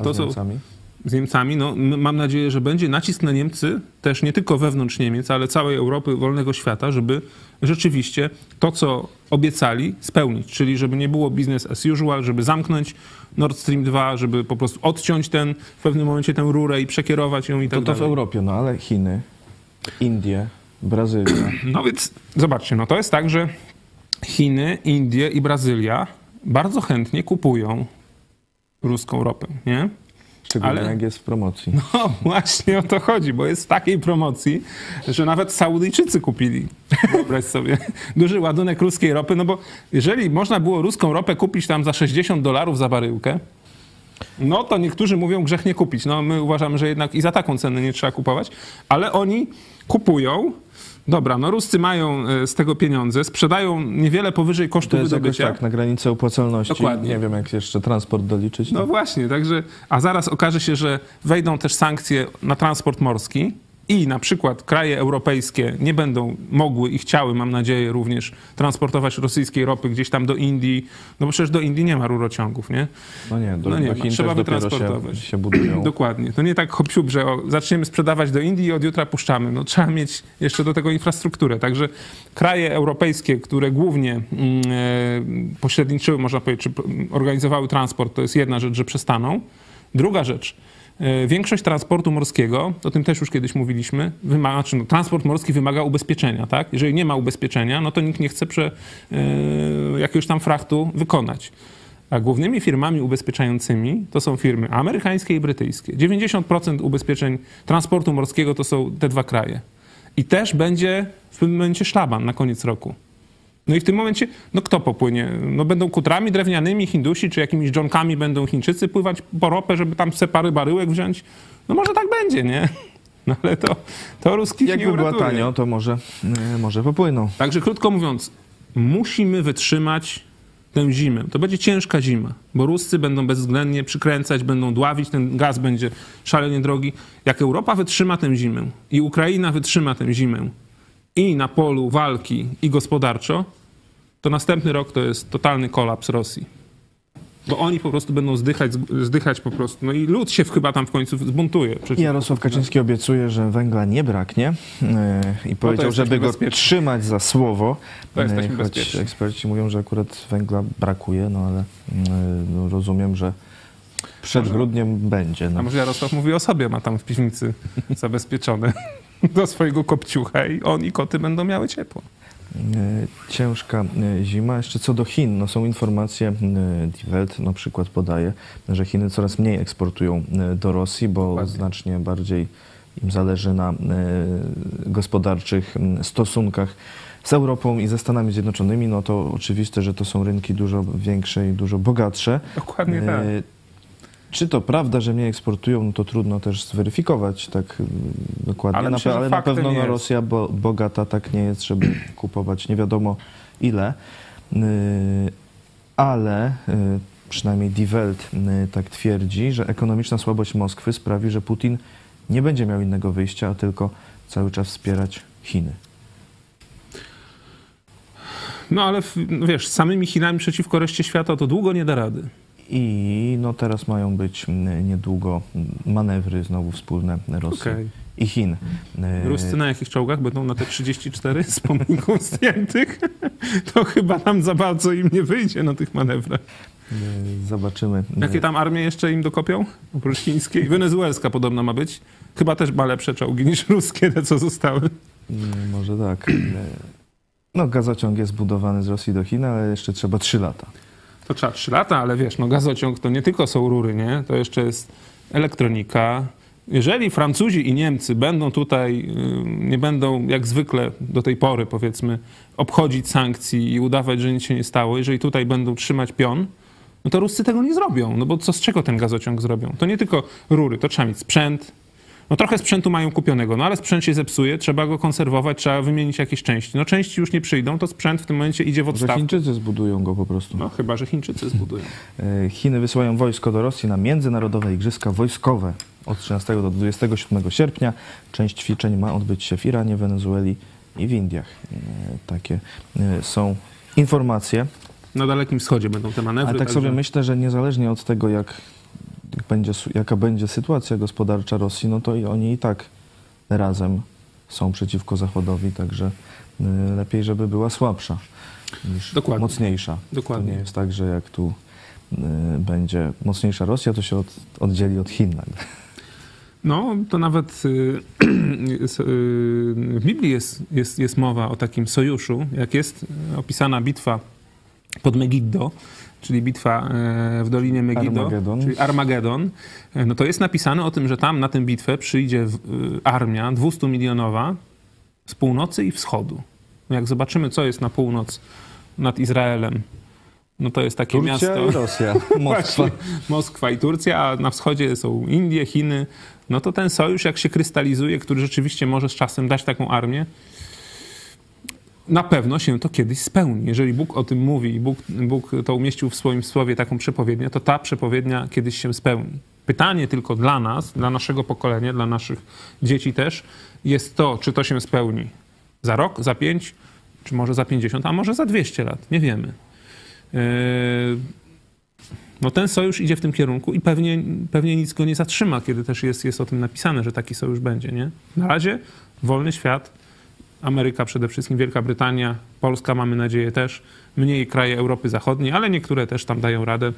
A: a
C: To
A: z Niemcami.
C: z Niemcami. No, mam nadzieję, że będzie nacisk na Niemcy, też nie tylko wewnątrz Niemiec, ale całej Europy, wolnego świata, żeby rzeczywiście to, co obiecali, spełnić. Czyli żeby nie było business as usual, żeby zamknąć Nord Stream 2, żeby po prostu odciąć ten, w pewnym momencie tę rurę i przekierować ją i tak
A: To to w
C: dalej.
A: Europie, no ale Chiny, Indie, Brazylia.
C: No więc zobaczcie, no to jest tak, że Chiny, Indie i Brazylia bardzo chętnie kupują ruską ropę, nie?
A: Szczególnie
C: Ale-
A: jak jest w promocji.
C: No właśnie o to chodzi, bo jest w takiej promocji, że nawet Saudyjczycy kupili. Wyobraź sobie. Duży ładunek ruskiej ropy, no bo jeżeli można było ruską ropę kupić tam za 60 dolarów za baryłkę, no to niektórzy mówią grzech nie kupić. No my uważamy, że jednak i za taką cenę nie trzeba kupować, ale oni kupują. Dobra, no Ruscy mają e, z tego pieniądze, sprzedają niewiele powyżej kosztu
A: To jest jakoś
C: wydobycia.
A: tak, na granicy opłacalności.
C: Dokładnie.
A: Nie wiem, jak jeszcze transport doliczyć.
C: No właśnie, także, a zaraz okaże się, że wejdą też sankcje na transport morski i na przykład kraje europejskie nie będą mogły i chciały, mam nadzieję, również transportować rosyjskiej ropy gdzieś tam do Indii, no bo przecież do Indii nie ma rurociągów, nie?
A: No nie, do,
C: No nie
A: do Chin
C: trzeba wytransportować.
A: się, się budują.
C: Dokładnie. To nie tak hop że o, zaczniemy sprzedawać do Indii i od jutra puszczamy. No, trzeba mieć jeszcze do tego infrastrukturę. Także kraje europejskie, które głównie e, pośredniczyły, można powiedzieć, czy organizowały transport, to jest jedna rzecz, że przestaną. Druga rzecz, większość transportu morskiego, o tym też już kiedyś mówiliśmy, wymaga, znaczy, no, transport morski wymaga ubezpieczenia. Tak? Jeżeli nie ma ubezpieczenia, no to nikt nie chce prze, e, jakiegoś tam frachtu wykonać. A głównymi firmami ubezpieczającymi to są firmy amerykańskie i brytyjskie. 90% ubezpieczeń transportu morskiego to są te dwa kraje. I też będzie w tym momencie szlaban na koniec roku. No i w tym momencie, no kto popłynie? No będą kutrami drewnianymi Hindusi, czy jakimiś dżonkami będą Chińczycy pływać po ropę, żeby tam se pary baryłek wziąć? No może tak będzie, nie? No ale to, to ruskich nie
A: Jakby była
C: uratuje.
A: tanio, to może, e, może popłyną.
C: Także krótko mówiąc, musimy wytrzymać tę zimę. To będzie ciężka zima, bo Ruscy będą bezwzględnie przykręcać, będą dławić, ten gaz będzie szalenie drogi. Jak Europa wytrzyma tę zimę i Ukraina wytrzyma tę zimę i na polu walki, i gospodarczo, to następny rok to jest totalny kolaps Rosji. Bo oni po prostu będą zdychać, zdychać po prostu. No i lud się chyba tam w końcu zbuntuje. przeciw-
A: Jarosław Kaczyński obiecuje, że węgla nie braknie e, i powiedział,
C: No
A: żeby go
C: bezpieczni.
A: trzymać za słowo.
C: To jesteśmy
A: E, choć
C: bezpieczni.
A: eksperci mówią, że akurat węgla brakuje, no ale no, rozumiem, że przed grudniem będzie.
C: A
A: No.
C: może Jarosław mówi o sobie, ma tam w piwnicy zabezpieczone do swojego kopciucha i on i koty będą miały ciepło.
A: E, Ciężka e, zima. Jeszcze co do Chin, no są informacje, e, Die Welt na przykład podaje, że Chiny coraz mniej eksportują do Rosji, bo
C: Dokładnie.
A: znacznie bardziej im zależy na gospodarczych stosunkach z Europą i ze Stanami Zjednoczonymi, no to oczywiste, że to są rynki dużo większe i dużo bogatsze.
C: Dokładnie tak.
A: Czy to prawda, że mniej eksportują, no to trudno też zweryfikować tak mm, dokładnie,
C: Ale
A: na,
C: myślę,
A: ale na pewno no. Rosja bo, bogata tak nie jest, żeby kupować nie wiadomo ile. Y, Ale y, przynajmniej Die Welt y, tak twierdzi, że ekonomiczna słabość Moskwy sprawi, że Putin nie będzie miał innego wyjścia, a tylko cały czas wspierać Chiny.
C: No ale wiesz, samymi Chinami przeciwko reszcie świata to długo nie da rady.
A: I no teraz mają być mm, niedługo mm, manewry znowu wspólne Rosji
C: Okej.
A: i Chin. Y,
C: Ruscy na jakich czołgach będą na te 34 z pomników zdjętych? To chyba nam za bardzo im nie wyjdzie na tych manewrach.
A: y, Zobaczymy.
C: Jakie tam armie jeszcze im dokopią? Oprócz chińskiej. Wenezuelska podobno ma być. Chyba też ma lepsze czołgi niż ruskie, te co zostały.
A: Y, Może tak. No gazociąg jest budowany z Rosji do Chin, ale jeszcze trzeba 3 lata.
C: To trzeba 3 lata, ale wiesz, no gazociąg to nie tylko są rury, nie? To jeszcze jest elektronika. Jeżeli Francuzi i Niemcy będą tutaj, nie będą jak zwykle do tej pory, powiedzmy, obchodzić sankcji i udawać, że nic się nie stało, jeżeli tutaj będą trzymać pion, no to Ruscy tego nie zrobią. No bo co z czego ten gazociąg zrobią? To nie tylko rury, to trzeba mieć sprzęt. No trochę sprzętu mają kupionego, no ale sprzęt się zepsuje, trzeba go konserwować, trzeba wymienić jakieś części. No części już nie przyjdą, to sprzęt w tym momencie idzie w
A: Że
C: odstawkę.
A: Chińczycy zbudują go po prostu.
C: No chyba, że Chińczycy zbudują.
A: Y, Chiny wysyłają wojsko do Rosji na międzynarodowe igrzyska wojskowe od 13 do 27 sierpnia. Część ćwiczeń ma odbyć się w Iranie, Wenezueli i w Indiach. Y, Takie y, są informacje.
C: Na Dalekim Wschodzie będą te manewry.
A: Ale tak
C: także-
A: sobie myślę, że niezależnie od tego, jak, jak będzie, jaka będzie sytuacja gospodarcza Rosji, no to i oni i tak razem są przeciwko Zachodowi, także y, lepiej, żeby była słabsza niż
C: Dokładnie.
A: mocniejsza.
C: Dokładnie.
A: To nie jest tak, że jak tu y, będzie mocniejsza Rosja, to się od, oddzieli od Chin.
C: No, to nawet y, w Biblii jest, jest, jest mowa o takim sojuszu, jak jest opisana bitwa pod Megiddo, czyli bitwa e, w Dolinie Megiddo,
A: Armagedon.
C: czyli Armagedon, e, no to jest napisane o tym, że tam na tę bitwę przyjdzie y, armia 200-milionowa z północy i wschodu. No jak zobaczymy, co jest na północ nad Izraelem, no to jest takie
A: Turcja
C: miasto...
A: i Rosja, Moskwa.
C: Właśnie, Moskwa i Turcja, a na wschodzie są Indie, Chiny. No to ten sojusz, jak się krystalizuje, który rzeczywiście może z czasem dać taką armię, na pewno się to kiedyś spełni. Jeżeli Bóg o tym mówi i Bóg, Bóg to umieścił w swoim słowie taką przepowiednię, to ta przepowiednia kiedyś się spełni. Pytanie tylko dla nas, dla naszego pokolenia, dla naszych dzieci też, jest to, czy to się spełni za rok, za pięć, czy może za pięćdziesiąt, a może za dwieście lat. Nie wiemy. Yy, no ten sojusz idzie w tym kierunku i pewnie, pewnie nic go nie zatrzyma, kiedy też jest, jest o tym napisane, że taki sojusz będzie, nie? Na razie wolny świat, Ameryka przede wszystkim, Wielka Brytania, Polska mamy nadzieję też, mniej kraje Europy Zachodniej, ale niektóre też tam dają radę.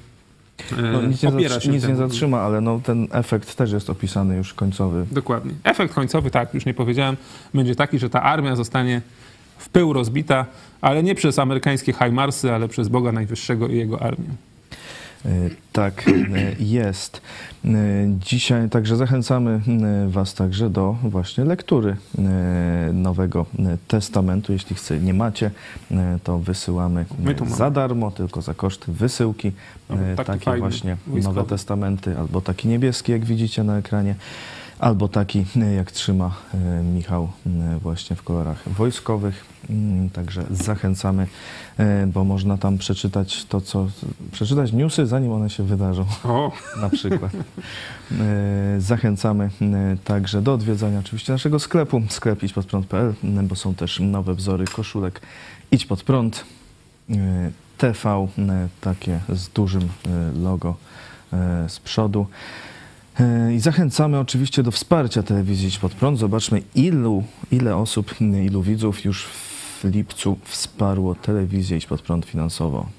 C: e,
A: No, nic nie, zatrzy-
C: się
A: nic nie zatrzyma, ale no, ten efekt też jest opisany już końcowy.
C: Dokładnie. Efekt końcowy, tak, już nie powiedziałem, będzie taki, że ta armia zostanie w pył rozbita, ale nie przez amerykańskie Hajmarsy, ale przez Boga Najwyższego i jego armię.
A: Y, Tak y, jest. Y, Dzisiaj także zachęcamy Was także do właśnie lektury Nowego Testamentu. Jeśli chce, nie macie, to wysyłamy za darmo, tylko za koszt wysyłki.
C: Taki
A: Takie
C: fajny,
A: właśnie
C: wojskowy.
A: Nowe Testamenty, albo taki niebieski, jak widzicie na ekranie, albo taki, jak trzyma y, Michał, y, właśnie w kolorach wojskowych. Mm, Także zachęcamy, y, bo można tam przeczytać to, co. przeczytać newsy, zanim one się wydarzą,
C: O,
A: na przykład. Zachęcamy także do odwiedzania oczywiście naszego sklepu, sklep idźpodprąd.pl, bo są też nowe wzory koszulek Idź Pod Prąd, TV, takie z dużym logo z przodu. Y, I zachęcamy oczywiście do wsparcia telewizji Idź Pod Prąd. Zobaczmy, ilu, ile osób, ilu widzów już w lipcu wsparło telewizję Idź Pod Prąd finansowo.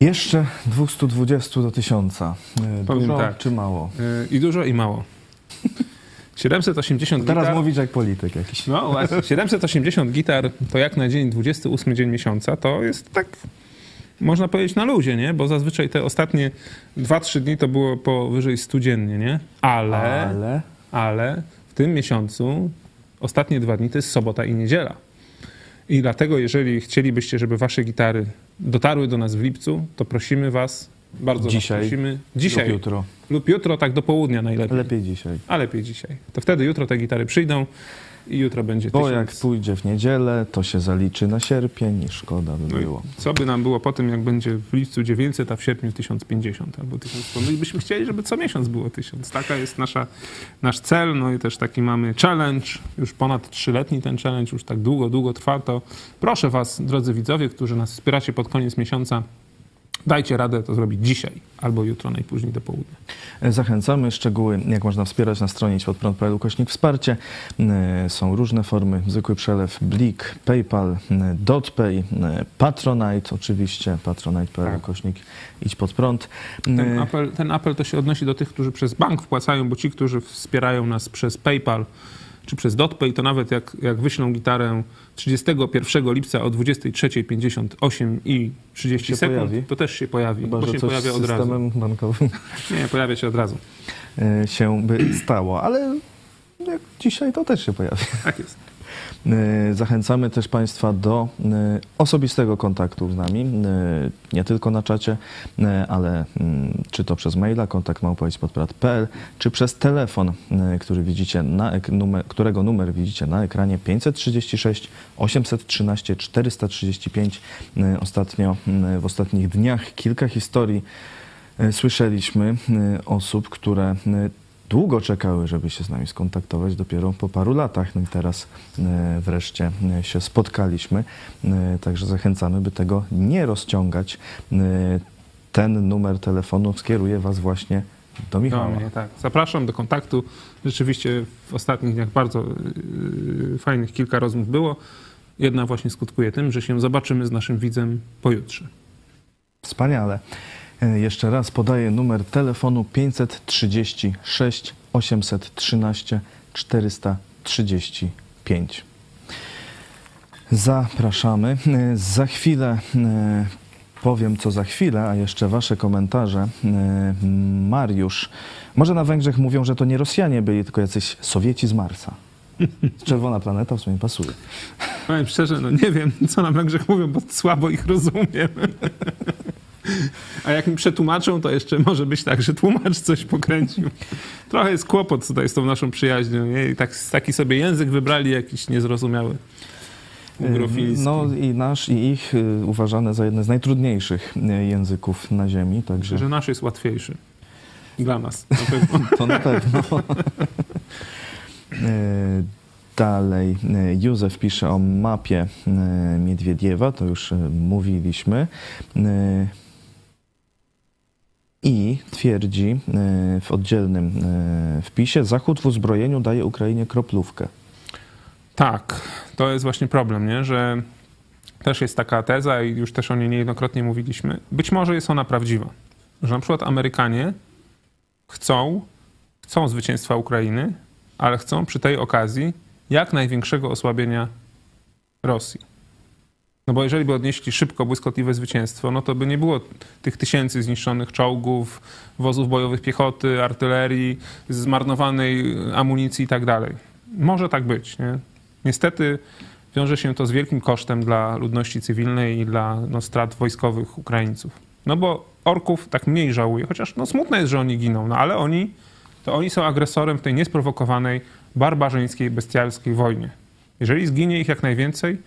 A: Jeszcze 220 do 1000. E,
C: Powiem
A: Dużo
C: tak.
A: czy mało?
C: Yy, I dużo, i mało. 780
A: Teraz
C: gitar.
A: mówić jak polityk jakiś.
C: No właśnie, 780 gitar to jak na dzień 28 dzień miesiąca, to jest tak, można powiedzieć na luzie, nie? Bo zazwyczaj te ostatnie 2-3 dni to było powyżej 100 dziennie, nie? Ale, ale,
A: Ale
C: w tym miesiącu ostatnie dwa dni to jest sobota i niedziela. I dlatego, jeżeli chcielibyście, żeby wasze gitary dotarły do nas w lipcu, to prosimy was, bardzo
A: Dzisiaj
C: prosimy, dzisiaj
A: lub jutro.
C: lub jutro, tak do południa najlepiej.
A: Lepiej dzisiaj.
C: A lepiej dzisiaj. To wtedy jutro te gitary przyjdą i jutro będzie
A: Bo
C: tysiąc.
A: jak pójdzie w niedzielę, to się zaliczy na sierpień i szkoda by
C: No
A: było.
C: co by nam było po tym, jak będzie w lipcu 900, a w sierpniu 1050 albo 1100. No i byśmy chcieli, żeby co miesiąc było 1000. Taka jest nasza, nasz cel, no i też taki mamy challenge, już ponad trzyletni ten challenge, już tak długo, długo trwa, to proszę was, drodzy widzowie, którzy nas wspieracie pod koniec miesiąca, dajcie radę to zrobić dzisiaj albo jutro, najpóźniej do południa.
A: Zachęcamy. Szczegóły, jak można wspierać na stronie światprąd.pl ukośnik wsparcie. E, Są różne formy. Zwykły przelew, Blik, PayPal, e, DotPay, e, Patronite oczywiście, patronite.pl
C: Tak.
A: ukośnik idź pod prąd.
C: Ten apel, ten apel to się odnosi do tych, którzy przez bank wpłacają, bo ci, którzy wspierają nas przez PayPal czy przez DotPay, to nawet jak, jak wyślą gitarę 31 lipca o 23.58 i 30
A: Się
C: sekund,
A: pojawi.
C: to też się pojawi,
A: Chyba,
C: bo się pojawia od razu.
A: bankowym
C: Nie, pojawia się od razu.
A: e, się by stało, ale jak dzisiaj to też się pojawi.
C: Tak jest.
A: E, Zachęcamy też Państwa do e, osobistego kontaktu z nami, e, nie tylko na czacie, ale czy to przez maila, kontakt małpowiedźpodprat.pl, czy przez telefon, który widzicie na, numer, którego numer widzicie na ekranie 536 813 435. E, Ostatnio, w ostatnich dniach kilka historii słyszeliśmy osób, które długo czekały, żeby się z nami skontaktować, dopiero po paru latach. No i teraz e, wreszcie e, się spotkaliśmy. E, Także zachęcamy, by tego nie rozciągać. Ten numer telefonu skieruje Was właśnie do
C: Do
A: Michała.
C: mnie, tak. Zapraszam do kontaktu. Rzeczywiście w ostatnich dniach bardzo fajnych kilka rozmów było. Jedna właśnie skutkuje tym, że się zobaczymy z naszym widzem pojutrze.
A: Wspaniale. Jeszcze raz podaję numer telefonu 536 813 435. Zapraszamy. Za chwilę e, powiem, co za chwilę, a jeszcze Wasze komentarze. E, Mariusz. Może na Węgrzech mówią, że to nie Rosjanie byli, tylko jacyś Sowieci z Marsa. Czerwona planeta w sumie pasuje.
C: Powiem szczerze, no nie wiem, co na Węgrzech mówią, bo słabo ich rozumiem. A jak mi przetłumaczą, to jeszcze może być tak, że tłumacz coś pokręcił. Trochę jest kłopot tutaj z tą naszą przyjaźnią. Nie? I tak, taki sobie język wybrali jakiś niezrozumiały. Ugrofiński.
A: No i nasz, i ich y, uważane za jedne z najtrudniejszych y, języków na Ziemi, także
C: Że nasz jest łatwiejszy. Dla nas. Na pewno.
A: to na pewno. Y, Dalej, y, Józef pisze o mapie y, Miedwiediewa, to już y, mówiliśmy. I twierdzi y, w oddzielnym y, wpisie, Zachód w uzbrojeniu daje Ukrainie kroplówkę.
C: Tak, to jest właśnie problem, nie? że też jest taka teza i już też o niej niejednokrotnie mówiliśmy. Być może jest ona prawdziwa, że na przykład Amerykanie chcą, chcą zwycięstwa Ukrainy, ale chcą przy tej okazji jak największego osłabienia Rosji. No bo jeżeli by odnieśli szybko, błyskotliwe zwycięstwo, no to by nie było tych tysięcy zniszczonych czołgów, wozów bojowych piechoty, artylerii, zmarnowanej amunicji i tak dalej. Może tak być, nie? Niestety wiąże się to z wielkim kosztem dla ludności cywilnej i dla no, strat wojskowych Ukraińców. No bo orków tak mniej żałuję, chociaż no, smutne jest, że oni giną, no ale oni, to oni są agresorem w tej niesprowokowanej, barbarzyńskiej, bestialskiej wojnie. Jeżeli zginie ich jak najwięcej,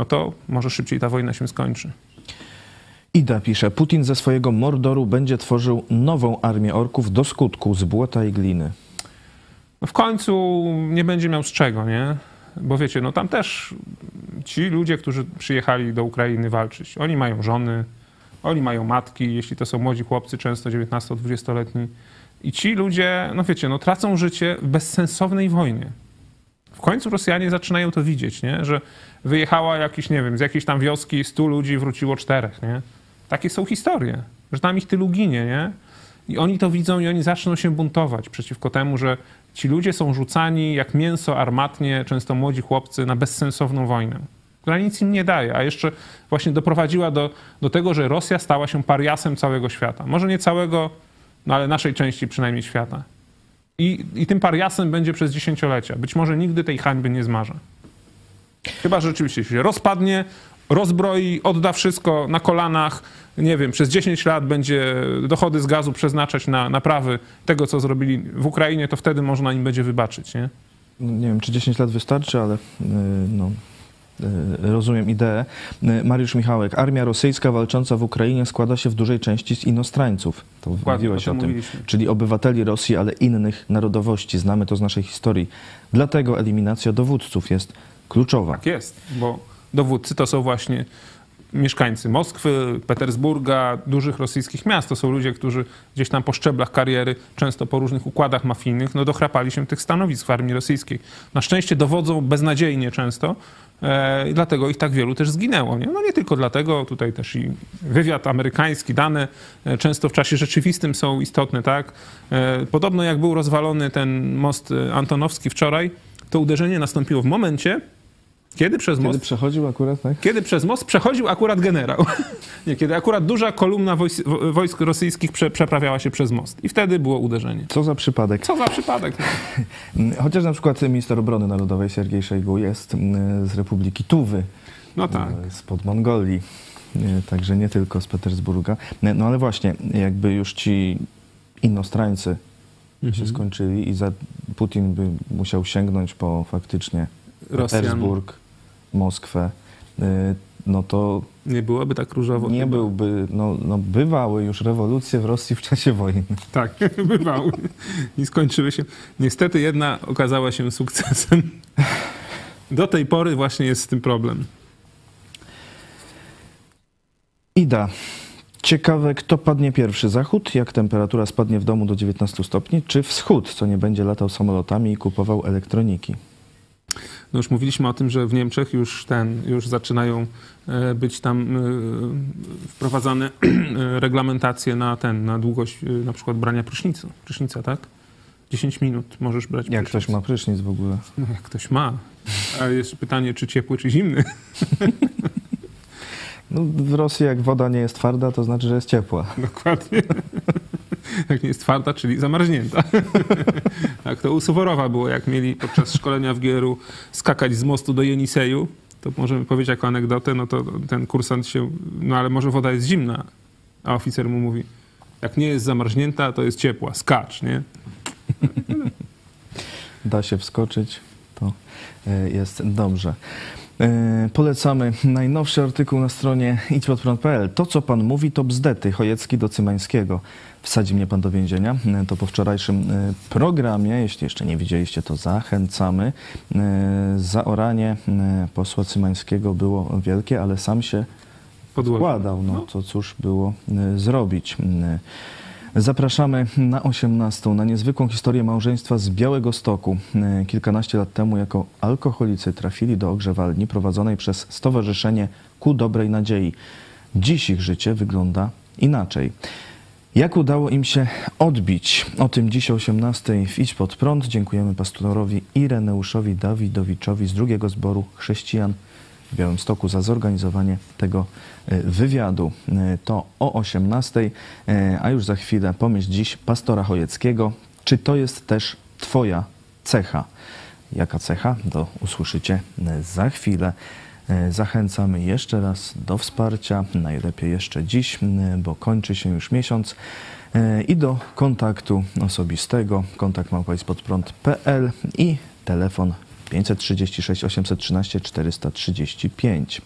C: no to może szybciej ta wojna się skończy.
A: Ida pisze, Putin ze swojego Mordoru będzie tworzył nową armię orków do skutku z błota i gliny.
C: No w końcu nie będzie miał z czego, nie? Bo wiecie, no tam też ci ludzie, którzy przyjechali do Ukrainy walczyć, oni mają żony, oni mają matki, jeśli to są młodzi chłopcy, często 19-20-letni. I ci ludzie, no wiecie, no tracą życie w bezsensownej wojnie. W końcu Rosjanie zaczynają to widzieć, nie? Że wyjechała jakiś, nie wiem, z jakiejś tam wioski 100 ludzi, wróciło czterech, nie? Takie są historie, że tam ich tylu ginie, nie? I oni to widzą i oni zaczną się buntować przeciwko temu, że ci ludzie są rzucani jak mięso armatnie, często młodzi chłopcy, na bezsensowną wojnę, która nic im nie daje, a jeszcze właśnie doprowadziła do, do tego, że Rosja stała się pariasem całego świata. Może nie całego, no ale naszej części przynajmniej świata. I, I tym pariasem będzie przez dziesięciolecia. Być może nigdy tej hańby nie zmarze. Chyba że rzeczywiście się rozpadnie, rozbroi, odda wszystko na kolanach, nie wiem, przez 10 lat będzie dochody z gazu przeznaczać na naprawy tego, co zrobili w Ukrainie, to wtedy można im będzie wybaczyć, nie?
A: Nie wiem, czy 10 lat wystarczy, ale y, no, rozumiem ideę. Y, Mariusz Michałek, armia rosyjska walcząca w Ukrainie składa się w dużej części z inostrańców. To mówiłeś
C: o tym. mówiliśmy.
A: Czyli obywateli Rosji, ale innych narodowości. Znamy to z naszej historii. Dlatego eliminacja dowódców jest kluczowa.
C: Tak jest, bo dowódcy to są właśnie mieszkańcy Moskwy, Petersburga, dużych rosyjskich miast. To są ludzie, którzy gdzieś tam po szczeblach kariery, często po różnych układach mafijnych, no dochrapali się tych stanowisk w armii rosyjskiej. Na szczęście dowodzą beznadziejnie często e, i dlatego ich tak wielu też zginęło. Nie? No nie tylko dlatego, tutaj też i wywiad amerykański, dane e, często w czasie rzeczywistym są istotne, tak? E, podobno jak był rozwalony ten most Antonowski wczoraj, to uderzenie nastąpiło w momencie, kiedy przez
A: Kiedy
C: most
A: przechodził akurat, tak?
C: kiedy przez most przechodził akurat generał. Nie, kiedy akurat duża kolumna wojsk, wo- wojsk rosyjskich prze, przeprawiała się przez most. I wtedy było uderzenie.
A: Co za przypadek.
C: Co za przypadek.
A: Chociaż na przykład minister obrony narodowej Siergiej Szejgu jest mm, z Republiki Tuwy.
C: no tak.
A: e, spod Mongolii, e, także nie tylko z Petersburga. E, No ale właśnie, jakby już ci innostrańcy
C: Mhm.
A: się skończyli i za Putin by musiał sięgnąć po faktycznie
C: Rosjan.
A: Petersburg, Moskwę, e, no to
C: Nie byłoby tak różowo.
A: nie
C: chyba.
A: byłby, no, no bywały już rewolucje w Rosji w czasie wojny.
C: Tak, bywały. I skończyły się. Niestety jedna okazała się sukcesem. Do tej pory właśnie jest z tym problem.
A: Ida. Ciekawe, kto padnie pierwszy, zachód, jak temperatura spadnie w domu do 19 stopni, czy wschód, co nie będzie latał samolotami i kupował elektroniki.
C: No już mówiliśmy o tym, że w Niemczech już ten, już zaczynają e, być tam e, wprowadzane e, reglamentacje na ten, na długość na przykład brania prysznicu, prysznica, tak? 10 minut możesz brać
A: Jak
C: prysznic.
A: ktoś ma prysznic w ogóle.
C: No, jak ktoś ma. A jest pytanie, czy ciepły, czy zimny.
A: No, w Rosji jak woda nie jest twarda, to znaczy, że jest ciepła.
C: Dokładnie. Jak nie jest twarda, czyli zamarznięta. Tak to u Suworowa było, jak mieli podczas szkolenia w GR-u skakać z mostu do Jeniseju, to możemy powiedzieć jako anegdotę, no to ten kursant się, no ale może woda jest zimna, a oficer mu mówi, jak nie jest zamarznięta, to jest ciepła, skacz, nie?
A: Da się wskoczyć, to e, jest dobrze. E, Polecamy najnowszy artykuł na stronie idźpodprąd.pl. To, co pan mówi, to bzdety. Chojecki do Cymańskiego. Wsadzi mnie pan do więzienia. E, To po wczorajszym e, programie. Jeśli jeszcze nie widzieliście, to zachęcamy. Zaoranie posła Cymańskiego było wielkie, ale sam się
C: Podłoga.
A: wkładał. No to cóż było zrobić. Zapraszamy na 18. na niezwykłą historię małżeństwa z Białego Stoku. Y, Kilkanaście lat temu jako alkoholicy trafili do ogrzewalni prowadzonej przez Stowarzyszenie Ku Dobrej Nadziei. Dziś ich życie wygląda inaczej. Jak udało im się odbić? O tym dziś o 18 w Idź Pod Prąd. Dziękujemy pastorowi Ireneuszowi Dawidowiczowi z drugiego zboru chrześcijan w Białymstoku za zorganizowanie tego e, wywiadu. E, To o 18, e, a już za chwilę pomyśl dziś pastora Chojeckiego. Czy to jest też Twoja cecha? Jaka cecha? To usłyszycie za chwilę. Zachęcamy jeszcze raz do wsparcia, najlepiej jeszcze dziś, bo kończy się już miesiąc. I do kontaktu osobistego, kontakt małpaispodprąd.pl i telefon 536 813 435.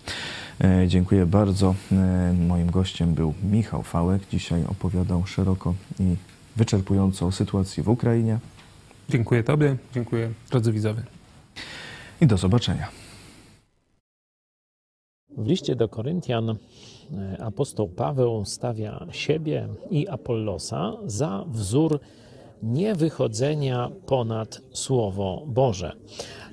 A: E, Dziękuję bardzo. E, Moim gościem był Michał Fałek. Dzisiaj opowiadał szeroko i wyczerpująco o sytuacji w Ukrainie.
C: Dziękuję Tobie, dziękuję drodzy widzowie.
A: I do zobaczenia.
E: W liście do Koryntian e, apostoł Paweł stawia siebie i Apollosa za wzór niewychodzenia ponad Słowo Boże.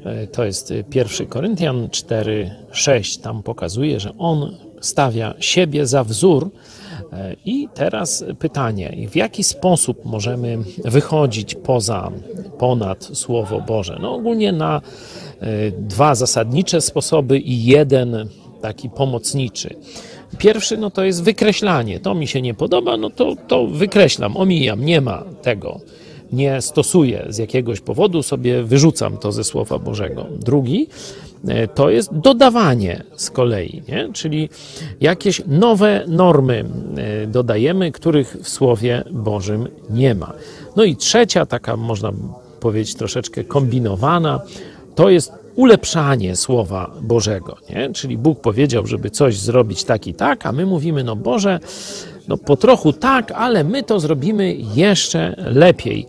E: E, To jest 1 Koryntian 4:6. Tam pokazuje, że on stawia siebie za wzór,
D: E, I teraz pytanie, w jaki sposób możemy wychodzić poza, ponad Słowo Boże? No ogólnie na e, dwa zasadnicze sposoby i jeden taki pomocniczy. Pierwszy no to jest wykreślanie. To mi się nie podoba, no to, to wykreślam, omijam, nie ma tego. Nie stosuję z jakiegoś powodu, sobie wyrzucam to ze Słowa Bożego. Drugi e, to jest dodawanie z kolei, nie? czyli jakieś nowe normy e, dodajemy, których w Słowie Bożym nie ma. No i trzecia, taka można powiedzieć troszeczkę kombinowana, to jest ulepszanie Słowa Bożego. Nie? Czyli Bóg powiedział, żeby coś zrobić tak i tak, a my mówimy, no Boże, no po trochu tak, ale my to zrobimy jeszcze lepiej.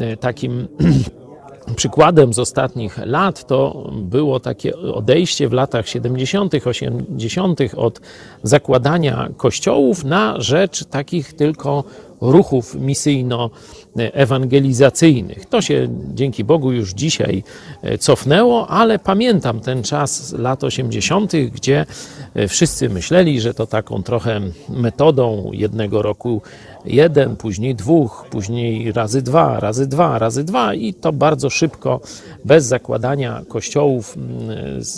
D: E, Takim przykładem z ostatnich lat to było takie odejście w latach 70., 80. od zakładania kościołów na rzecz takich tylko ruchów misyjno-ewangelizacyjnych. To się dzięki Bogu już dzisiaj e, cofnęło, ale pamiętam ten czas lat 80., gdzie e, wszyscy myśleli, że to taką trochę metodą jednego roku jeden, później dwóch, później razy dwa, razy dwa, razy dwa i to bardzo szybko, bez zakładania kościołów, mm,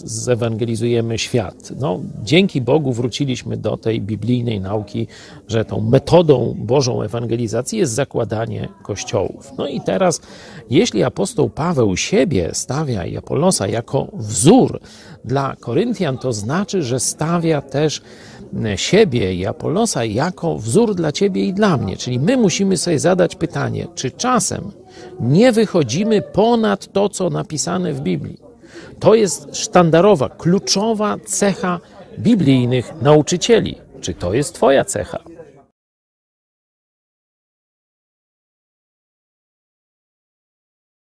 D: zewangelizujemy świat. No, dzięki Bogu wróciliśmy do tej biblijnej nauki, że tą metodą Bożą ewangelizacji jest zakładanie kościołów. No i teraz, jeśli apostoł Paweł siebie stawia i Apollosa jako wzór dla Koryntian, to znaczy, że stawia też siebie i Apollosa jako wzór dla ciebie i dla mnie. Czyli my musimy sobie zadać pytanie, czy czasem nie wychodzimy ponad to, co napisane w Biblii. To jest sztandarowa, kluczowa cecha biblijnych nauczycieli. Czy to jest Twoja cecha?